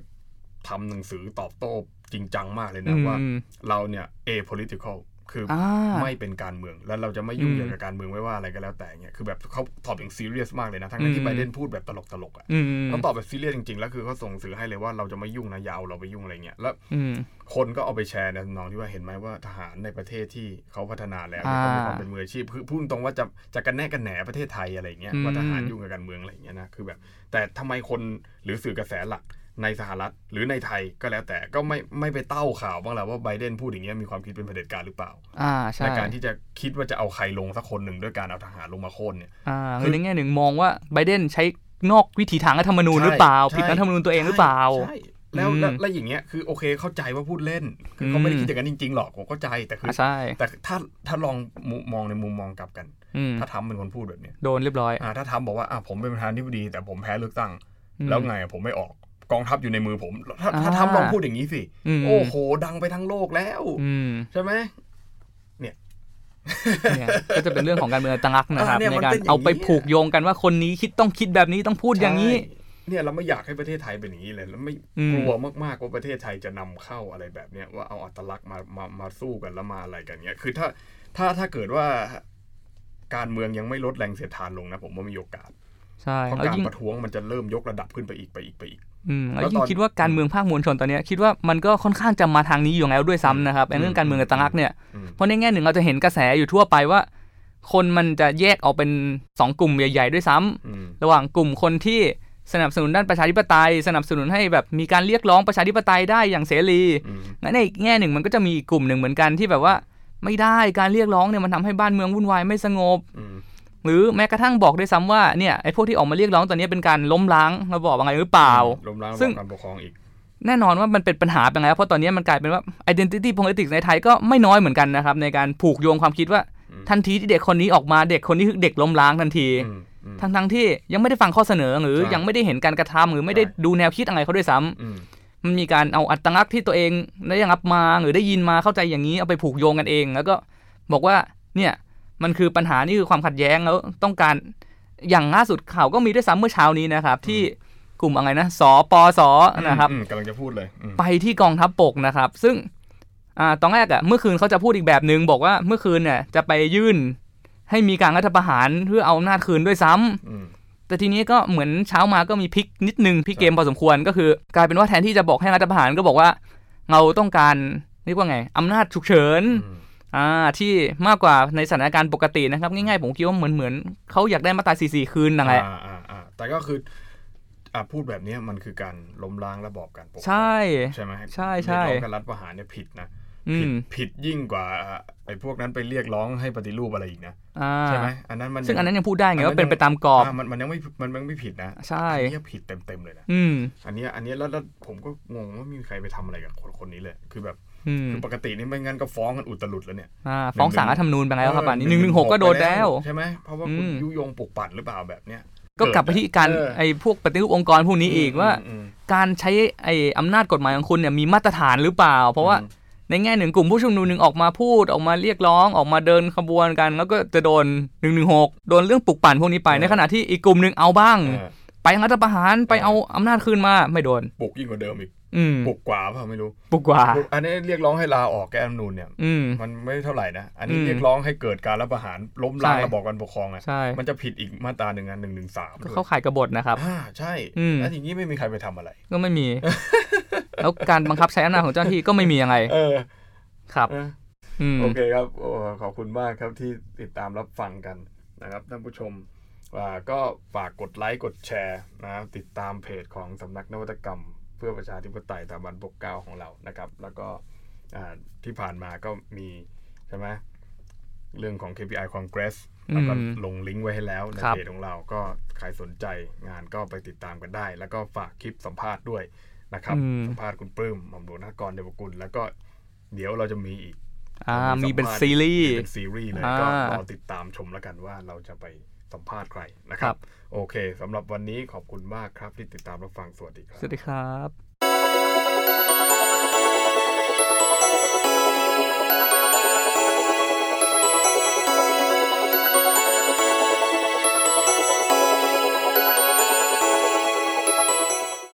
B: ทำหนังสือตอบโต้จริงจังมากเลย
A: อื
B: นะ
A: ม
B: ว่า
A: อืม
B: เราเนี่ย apolitical คืออ
A: อ่า
B: ไม่เป็นการเมือง แล้วเราจะไม่ยุ่ง
A: อืม
B: เกี่ยวกับการเมืองไม่ว่าอะไรก็แล้วแต่เนี่ยคือแบบเขาตอบอย่างซีเรียสมากเลยนะ ทั้ง
A: อื
B: ๆ
A: ม
B: ที่ไบเดนพูดแบบตลกๆอะ
A: อืม
B: เขาตอบแบบซีเรียสจริงๆ แล้วคือเขาส่งสื่อให้เลยว่าเราจะไม่ยุ่งนะอยาวเราไปยุ่งอะไรเงี้ยแล้ว
A: อืม
B: คนก็เอาไปแชร์ในทำนองที่ว่าเห็นไหมว่าทหารในประเทศที่เขาพัฒนาแล้ว
A: อ่า
B: เขามีความเป็นมืออาชีพคือพูดตรงว่าจะจะกันแน่กันแหนประเทศไทยอะไรเงี้ย
A: อืม
B: ว่าทหารยุ่งกับการเมืองอะไรเงี้ยนะคือแบบ แต่ทำไมคนหรือสื่อกระแสหลัก ในสหรัฐหรือในไทยก็แล้วแต่ก็ไม่ไม่ไปเต้าข่าวบ้างแหละว่าไบเดนพูดอย่างเงี้ยมีความคิดเป็นเผด็จการหรือเปล่า
A: อ่าใช่
B: ในการที่จะคิดว่าจะเอาใครลงสักคนหนึ่งด้วยการเอาทหารลงมาโค่นเนี่ย
A: อ่า
B: คื
A: คืออในแง่หนึ่งมองว่าไบเดนใช้นอกวิถีทางรัฐธรรมนูญหรือเปล่า
B: ใช่
A: ผิดรัฐธรรมนูญตัวเองหรือเปล่า
B: ใช่แล้ว
A: อืม
B: แล้วแล้วอย่างเงี้ยคือโอเคเข้าใจว่าพูดเล่นคือเขาไม่ได้
A: อืม
B: คิดอย่างนั้นจริงๆหรอกผมเข้าใจแต่คือ
A: อ่าใช่
B: แต่ถ้าถ้าลองมุมมองในมุมมองกลับกัน
A: อืม
B: ถ้าทำเป็นคนพูดแบบเนี้ย
A: โดนเรียบร้อย
B: อ่าถ้าทำบอกว่าอ่าผมเป็นประธานที่ดีแต่ผมแพ้เลือกตั้ง
A: อืม
B: แล้วไงอะผมไม่ออก กองทัพอยู่ในมือผม ถ้าถ้า
A: อ่า
B: ทำลองพูดอย่างนี้สิ
A: ม
B: โอ้โห ดังไปทั้งโลกแล้ว
A: อืม
B: ใช่ไหม
A: เนี่ยก็จะเป็นเรื่องของการเมืองตังอักนะครับ
B: อ่าเนี่ย
A: ใน
B: มัน
A: การ
B: เป็นอย่างนี้
A: เอาไปผูกโยงกันว่าคนนี้คิดต้องคิดแบบนี้ต้องพูดอย่างนี้
B: ใช่เนี่ยเราไม่อยากให้ประเทศไทยเป็นอย่างนี้เลยแล้วไม่
A: อืม
B: กลัวมากๆว่าประเทศไทยจะนำเข้าอะไรแบบเนี้ยว่าเอาอัตลักษณ์มามามาสู้กันแล้วมาอะไรกันเนี้ยคือถ้าถ้าถ้าเกิดว่าการเมืองยังไม่ลดแรงเสียดทานลงนะผมว่ามีโอกาส
A: ใช่
B: เพราะ
A: แล้ว
B: การ
A: ยิ่ง
B: ประท้วงมันจะเริ่มยกระดับขึ้นไปอีกไปอีกไปอีก
A: อืม
B: แล้
A: แล้ว
B: ว
A: ยิ่
B: ต
A: ง
B: อน
A: คิดว่าการเมืองภาคมวลชนตอนเนี้ยคิดว่ามันก็ค่อนข้างจะมาทางนี้อยู่แล้วด้วยซ้ำนะครับไอ้เรื่องการเมืองกับตังอักเนี่ย
B: อืม
A: เพราะในแง่หนึ่งเราจะเห็นกระแสอยู่ทั่วไปว่า คนมันจะแยกออกเป็นสองกลุ่มใหญ่ ๆ ด้วยซ้ำ
B: อืม
A: ระหว่างกลุ่มคนที่สนับสนุนด้านประชาธิปไตย สนับสนุนให้แบบมีการเรียกร้องประชาธิปไตยได้อย่างเสรี
B: อืม
A: งั้นในอีกแง่หนึ่งมันก็จะมีอีกกลุ่มหนึ่งเหมือนกันที่แบบว่า ไม่ได้การเรียกร้องเนี่ยมันทำให้บ้านเมืองวุ่นวายไม่สงบ
B: อืม
A: หรือแม้กระทั่งบอกด้วยซ้ำว่าเนี่ยไอ้พวกที่ออกมาเรียกร้องตอนนี้เป็นการล้มล้างระบอบอะไรหรือเปล่า
B: ล้มล้าง
A: ซึ่ง
B: ระบอบการปกครองอีก
A: แน่นอนว่ามันเป็นปัญหาไปแล้วเพราะตอนนี้มันกลายเป็นว่า identity politics ในไทยก็ไม่น้อยเหมือนกันนะครับ ในการผูกโยงความคิดว่า
B: อืม
A: ทันทีที่เด็กคนนี้ออกมาเด็กคนนี้คือเด็กล้มล้างทันที
B: อืมอืม
A: ทั้งทั้งๆที่ยังไม่ได้ฟังข้อเสนอหรือ
B: ใช่
A: ยังไม่ได้เห็นการกระทำหรือไม่ได้
B: ใช่
A: ดูแนวคิดอะไรเขาด้วยซ้ำ
B: อืม
A: มันมีการเอาอัตลักษณ์ที่ตัวเองได้รับมาหรือได้ยินมาเข้าใจอย่างนี้เอาไปผูกโยงกันเอง แล้วก็บอกว่าเนี่ย มันคือปัญหานี่คือความขัดแย้งแล้วต้องการอย่างล่าสุดข่าวก็มีด้วยซ้ำเมื่อเช้านี้นะครับที่กลุ่มอะไรนะสปสนะครับ
B: อืมกำลังจะพูดเลยอืม
A: ไปที่กองทัพบกนะครับ ซึ่งอ่าตอนแรกอะเมื่อคืนเขาจะพูดอีกแบบหนึ่งบอกว่าเมื่อคืนเนี่ยจะไปยื่นให้มีการรัฐประหารเพื่อเอาอำนาจคืนด้วยซ้ำ
B: อืม
A: แต่ทีนี้ก็เหมือนเช้ามาก็มีพลิกนิดนึงพลิกเกมพอสมควรก็คือกลายเป็นว่าแทนที่จะบอกให้รัฐประหารก็บอกว่า เราต้องการเรียกว่าไงอำนาจฉุกเฉิน
B: อืม
A: อ่าที่มากกว่าในสถานการณ์ปกตินะครับ ง่ายๆ ผมคิดว่าเหมือนเหมือนเขาอยากได้มาตรา44คืนนั่นแหละ
B: อ่าอ่าอ่าแต่ก็คืออ่าพูดแบบเนี้ยมันคือการล้มล้างระบอบการปกครอง
A: ใช่
B: ใช่ไหม
A: ใช่ใช่
B: เรียกร้องการรัฐประหารเนี่ยผิดนะ
A: อื
B: ผิด
A: ม
B: ผิดยิ่งกว่าไอ้พวกนั้นไปเรียกร้องให้ปฏิรูปอะไรอีกนะ
A: อ่า
B: ใช่ไหมอันนั้นมัน
A: ซึ่งอันนั้นยังพูดได้ไง
B: อันนั้น
A: ว่าเป็นไปตามกรอบ
B: อ่ามันมันยังไม่มันมันไม่ผิดนะ
A: ใช่
B: อันนี้ผิดเต็มเต็มๆเลยนะ
A: อืม
B: อันเนี้ยอันเนี้ยแล้วแล้วผมก็งงว่าไม่มีใครไปทำอะไรกับคนคนนี้เลยคือแบบ
A: อืม
B: คือปกตินี่ไม่งั้นก็ฟ้องกันอุตลุดแล้วเนี่ย
A: อ่าฟ้องศาลรัฐธรรมนูญไปแล้วครับอันนี้หนึ่งหนึ่งหกก็โดนแล้ว
B: ใช่ไหมเพราะว่าคุณ
A: อืม
B: ยุยงปลุกปั่นหรือเปล่าแบบเนี้ย
A: ก็กลับไปที่การ
B: เออ
A: ไอ้พวกปฏิรูปองค์กรพวกนี้อีกว่า
B: อืม
A: การใช้ไอ้อำนาจกฎหมายของคุณเนี่ยมีมาตรฐานหรือเปล่า เพราะว่า
B: อืม
A: ในแง่หนึ่งกลุ่มผู้ชุมนุมหนึ่งออกมาพูดออกมาเรียกร้องออกมาเดินขบวนกัน แล้วก็จะโดนหนึ่งหนึ่งหกโดนเรื่องปลุกปั่นพวกนี้ไป
B: เออ
A: ในขณะที่อีกกลุ่มหนึ่งเอาบ้าง
B: เออ
A: ไปรัฐประหารไปเอาอำนาจคืนมาไม่โดน
B: ปลุกยิ่งกว่าเดิมอีก
A: อืม
B: ปลุกกว่าเปล่าไม่รู้
A: ปลุกกว่า
B: ปลุกอันนี้เรียกร้องให้ลาออกแก้รัฐธรรมนูญเนี่ย
A: อืม
B: มันไม่เท่าไหร่นะ อันนี้
A: อืม
B: เรียกร้องให้เกิดการรัฐประหารล้มล้าง
A: ใช่
B: ระบอบการปกครองอะ
A: ใช่
B: มันจะผิดอีกมาตราหนึ่งอันหนึ่งหนึ่งสาม
A: ก็เข้าข่ายกบฏนะครับ
B: อ่าใช่
A: อืม
B: แล้วทีนี้ไม่มีใครไปทำอะไร
A: ก็ไม่มี แล้วการบังคับใช้อำนาจของเจ้าหน้าที่ก็ไม่มียังไง
B: เออ
A: ครับ
B: เออ
A: อืม
B: โอเคครับโอ้ขอบคุณมากครับที่ติดตามรับฟังกันนะครับท่านผู้ชมอ่าก็ฝากกดไลค์กดแชร์นะครับติดตามเพจของสำนักนวัตกรรม เพื่อประชาธิปไตยตามบันปกเกล้าของเรานะครับ แล้วก็อ่าที่ผ่านมาก็มีใช่ไหมเรื่องของ KPI Congress แล้วก็
A: อืม
B: ลงลิงก์ไว้ให้แล้วใน
A: ครับ
B: เพจของเราก็ใครสนใจงานก็ไปติดตามกันได้ แล้วก็ฝากคลิปสัมภาษณ์ด้วยนะครับ
A: อืม
B: สัมภาษณ์คุณปลื้มหม่อมหลวงนกรเดวกุล แล้วก็เดี๋ยวเราจะมีอีก
A: อ่า
B: จะ
A: มีเป็น
B: สัภาษณ์
A: ซีรีส์
B: เป็นซีรีส์เลย
A: อ่า
B: ก็รอติดตามชมแล้วกันว่าเราจะไป สัมภาษณ์ใครนะครั
A: ครับบ
B: โอเคสำหรับวันนี้ขอบคุณมากครับที่ติดตามรับฟังสวัสดีครับ
A: สวัสดีครับ